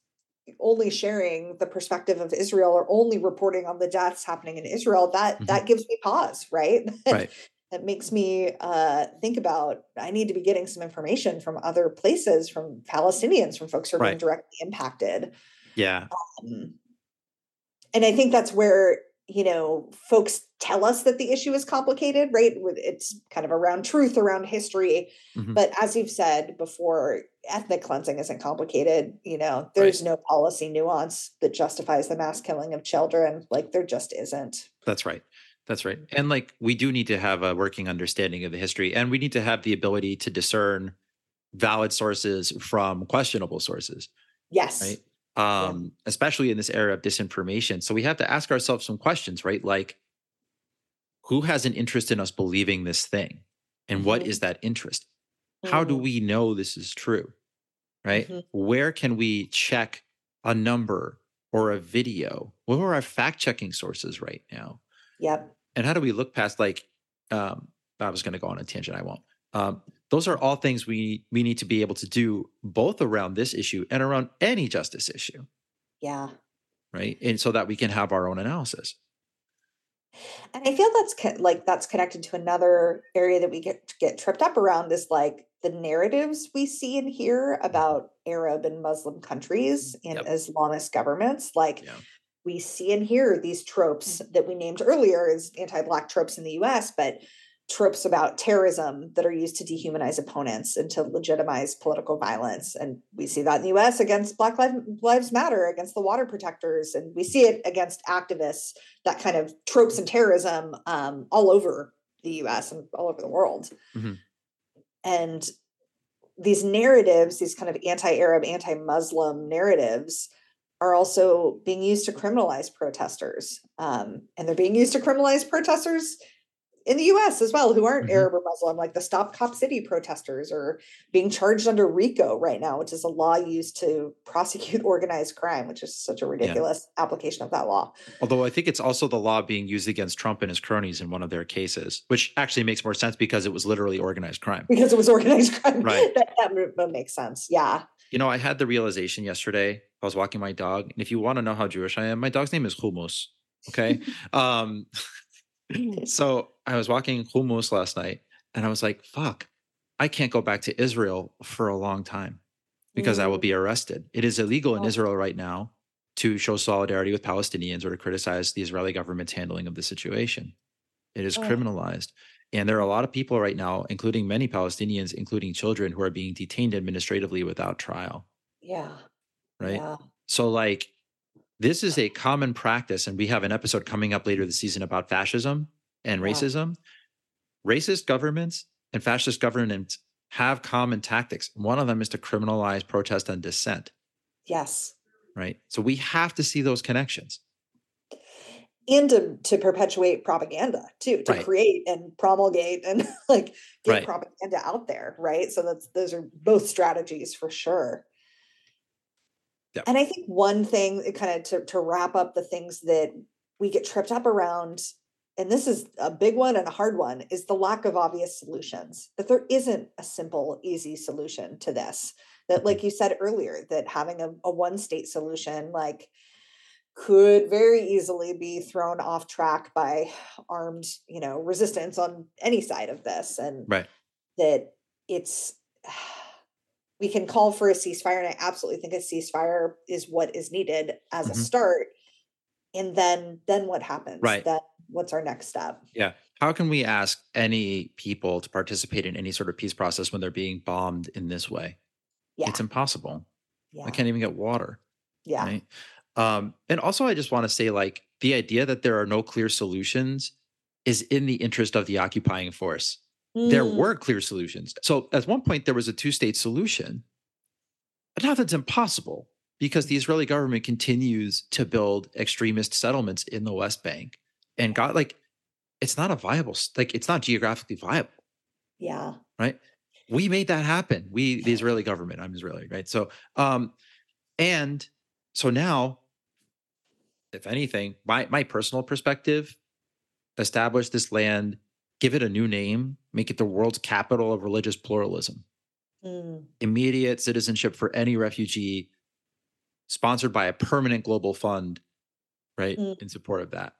only sharing the perspective of Israel or only reporting on the deaths happening in Israel, that mm-hmm. that gives me pause, right?
Right.
that makes me uh, think about I need to be getting some information from other places, from Palestinians, from folks who are right. being directly impacted.
Yeah. Um,
and I think that's where you know folks tell us that the issue is complicated right? It's kind of around truth around history. Mm-hmm. but as you've said before ethnic cleansing isn't complicated you know? There's right. no policy nuance that justifies the mass killing of children. Like there just isn't.
That's right. That's right. And like we do need to have a working understanding of the history and we need to have the ability to discern valid sources from questionable sources
yes.
right um, yeah. especially in this era of disinformation. So we have to ask ourselves some questions, right? Like, who has an interest in us believing this thing? And mm-hmm. what is that interest? Mm-hmm. How do mm-hmm. we know this is true? Right? Mm-hmm. Where can we check a number or a video? What are our fact checking sources right now?
Yep.
And how do we look past, like, um, I was going to go on a tangent, I won't. Um, those are all things we we need to be able to do both around this issue and around any justice issue.
Yeah.
Right? And so that we can have our own analysis.
And i feel that's co- like that's connected to another area that we get get tripped up around is like the narratives we see and hear mm-hmm. about arab and muslim countries mm-hmm. and yep. islamist governments. Like yeah. we see and hear these tropes mm-hmm. that we named earlier as anti-black tropes in the US, but tropes about terrorism that are used to dehumanize opponents and to legitimize political violence. And we see that in the US against Black Lives Matter, against the water protectors, and we see it against activists, that kind of tropes and terrorism um, all over the US and all over the world. Mm-hmm. And these narratives, these kind of anti Arab, anti Muslim narratives, are also being used to criminalize protesters. Um, and they're being used to criminalize protesters in the US as well who aren't mm-hmm. Arab or Muslim, like the Stop Cop City protesters are being charged under RICO right now, which is a law used to prosecute organized crime, which is such a ridiculous yeah. application of that law.
Although I think it's also the law being used against Trump and his cronies in one of their cases, which actually makes more sense because it was literally organized crime.
Because it was organized crime. Right. that, that makes sense. Yeah.
You know, I had the realization yesterday. I was walking my dog, and if you want to know how Jewish I am, my dog's name is Hummus. Okay. um, so I was walking Hummus last night and I was like, fuck, I can't go back to Israel for a long time because mm. I will mm. be arrested. It is illegal in oh. Israel right now to show solidarity with Palestinians or to criticize the Israeli government's handling of the situation. It is oh. criminalized. And there are a lot of people right now, including many Palestinians, including children, who are being detained administratively without trial.
Yeah.
Right. Yeah. So, like, this is a common practice, and we have an episode coming up later this season about fascism and racism. Racist governments and fascist governments have common tactics. One of them is to criminalize protest and dissent.
Yes.
Right. So we have to see those connections.
And to, to perpetuate propaganda too, to right. create and promulgate and like get right. propaganda out there, right? So that's those are both strategies for sure. Yep. And I think one thing, kind of to, to wrap up the things that we get tripped up around, and this is a big one and a hard one, is the lack of obvious solutions. That there isn't a simple, easy solution to this. That, mm-hmm. like you said earlier, that having a, a one state solution, like, could very easily be thrown off track by armed, you know, resistance on any side of this. And
right.
that it's we can call for a ceasefire and i absolutely think a ceasefire is what is needed as mm-hmm. a start. And then then what happens?
Right.
Then what's our next step?
Yeah. How can we ask any people to participate in any sort of peace process when they're being bombed in this way? Yeah. it's impossible yeah. i can't even get water
yeah. right?
um and also i just want to say like the idea that there are no clear solutions is in the interest of the occupying force Mm. There were clear solutions. So at one point, there was a two state solution, but now that's impossible because the Israeli government continues to build extremist settlements in the West Bank and got like, it's not a viable, like, it's not geographically viable.
Yeah.
Right. We made that happen. We, the Israeli government, I'm Israeli, right? So, um, and so now, if anything, my my personal perspective, establish this land give it a new name, make it the world's capital of religious pluralism. Mm. Immediate citizenship for any refugee, sponsored by a permanent global fund, right? Mm. In support of that.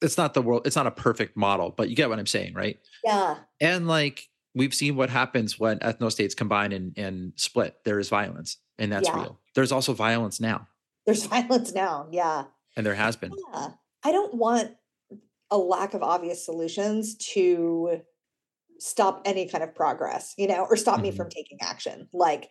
It's not the world, it's not a perfect model, but you get what I'm saying, right?
Yeah.
And like we've seen what happens when ethno states combine and, and split. There is violence, and that's yeah. real. There's also violence now.
There's violence now, yeah.
And there has been.
Yeah. I don't want a lack of obvious solutions to stop any kind of progress, you know, or stop mm-hmm. me from taking action. Like,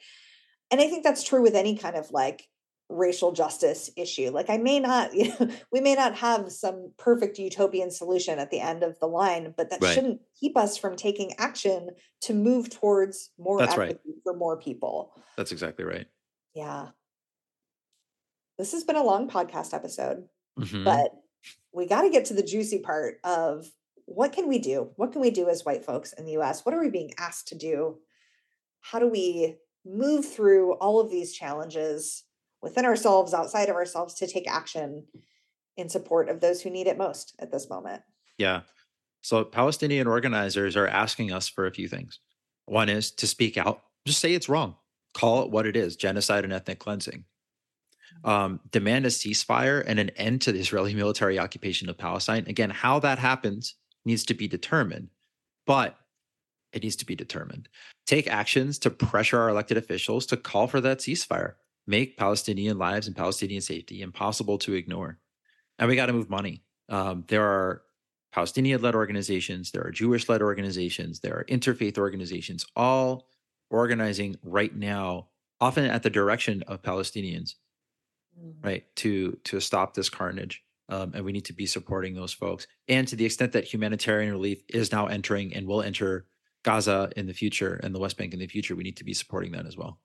and I think that's true with any kind of like racial justice issue. Like, I may not, you know, we may not have some perfect utopian solution at the end of the line, but that right. shouldn't keep us from taking action to move towards more
that's right.
for more people.
That's exactly right.
Yeah. This has been a long podcast episode, mm-hmm. but we got to get to the juicy part of what can we do? What can we do as white folks in the US? What are we being asked to do? How do we move through all of these challenges within ourselves, outside of ourselves, to take action in support of those who need it most at this moment?
Yeah. So, Palestinian organizers are asking us for a few things. One is to speak out, just say it's wrong, call it what it is genocide and ethnic cleansing um, demand a ceasefire and an end to the Israeli military occupation of Palestine. Again, how that happens needs to be determined, but it needs to be determined. Take actions to pressure our elected officials to call for that ceasefire. make Palestinian lives and Palestinian safety impossible to ignore. And we got to move money. Um, there are Palestinian led organizations, there are Jewish led organizations, there are interfaith organizations, all organizing right now, often at the direction of Palestinians, mm. right, to to stop this carnage. Um, and we need to be supporting those folks. And to the extent that humanitarian relief is now entering and will enter Gaza in the future and the West Bank in the future, we need to be supporting that as well.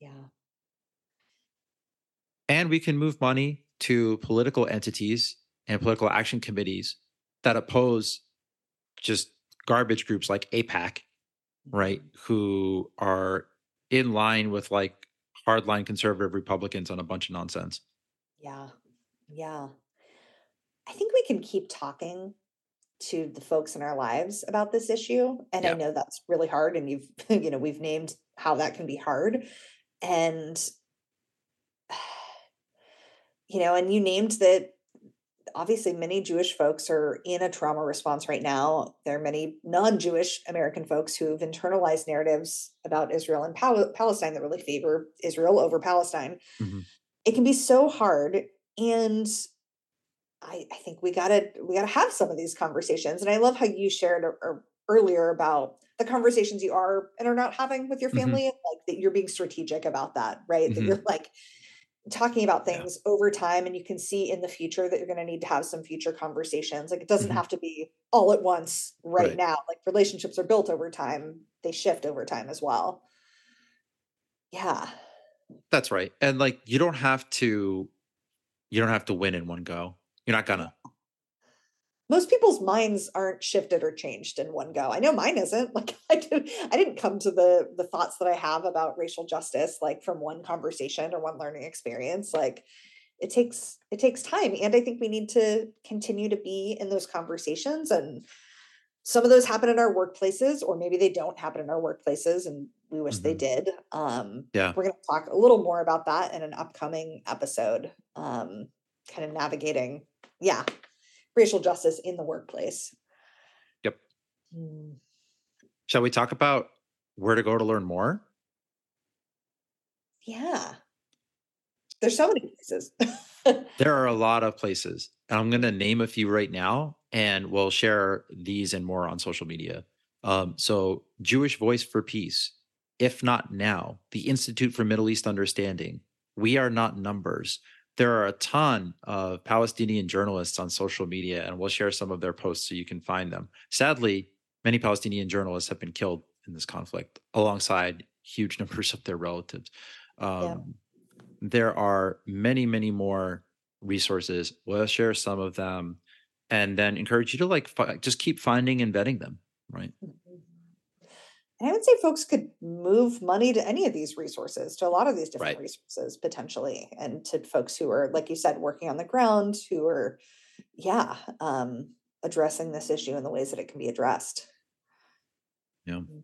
Yeah.
And we can move money to political entities and political action committees that oppose just garbage groups like AIPAC, right? Mm-hmm. Who are in line with like hardline conservative Republicans on a bunch of nonsense.
Yeah. Yeah. I think we can keep talking to the folks in our lives about this issue and yeah. i know that's really hard and you've you know we've named how that can be hard and you know and you named that obviously many jewish folks are in a trauma response right now there are many non-jewish american folks who've internalized narratives about israel and Pal- palestine that really favor israel over palestine mm-hmm. it can be so hard and I, I think we gotta we gotta have some of these conversations. And I love how you shared or, or earlier about the conversations you are and are not having with your mm-hmm. family, mm-hmm. like that you're being strategic about that, right? Mm-hmm. That you're like talking about things yeah. over time and you can see in the future that you're going to need to have some future conversations like it doesn't mm-hmm. have to be all at once right, right, now like relationships are built over time they shift over time as well yeah
that's right and like you don't have to you don't have to win in one go you're not gonna.
Most people's minds aren't shifted or changed in one go. I know mine isn't. Like I did, I didn't come to the the thoughts that I have about racial justice like from one conversation or one learning experience. Like it takes it takes time, and I think we need to continue to be in those conversations and some of those happen in our workplaces or maybe they don't happen in our workplaces and we wish mm-hmm. they did um
yeah
we're going to talk a little more about that in an upcoming episode um kind of navigating yeah, racial justice in the workplace.
Yep. Mm. Shall we talk about where to go to learn more?
Yeah. There's so many places.
there are a lot of places. And I'm going to name a few right now, and we'll share these and more on social media. Um, so, Jewish Voice for Peace, IfNotNow, the Institute for Middle East Understanding, We Are Not Numbers, there are a ton of Palestinian journalists on social media, and we'll share some of their posts so you can find them. Sadly, many Palestinian journalists have been killed in this conflict alongside huge numbers of their relatives. Um, yeah. There are many, many more resources. We'll share some of them and then encourage you to like fi- just keep finding and vetting them, right?
And I would say folks could move money to any of these resources, to a lot of these different right. resources potentially, and to folks who are, like you said, working on the ground, who are, yeah, um, addressing this issue in the ways that it can be addressed.
Yeah. Mm-hmm.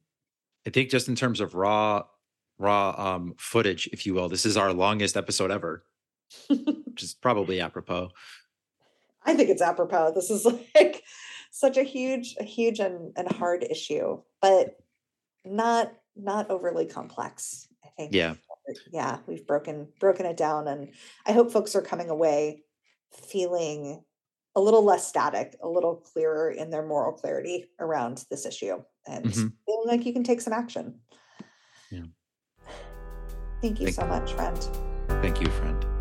I think just in terms of raw, raw um, footage, if you will, this is our longest episode ever, which is probably apropos.
I think it's apropos. This is like such a huge, a huge and, and hard issue. But not not overly complex i think.
Yeah.
Yeah we've broken broken it down and i hope folks are coming away feeling a little less static a little clearer in their moral clarity around this issue and mm-hmm. feeling like you can take some action.
Yeah.
Thank you thank, so much friend.
Thank you friend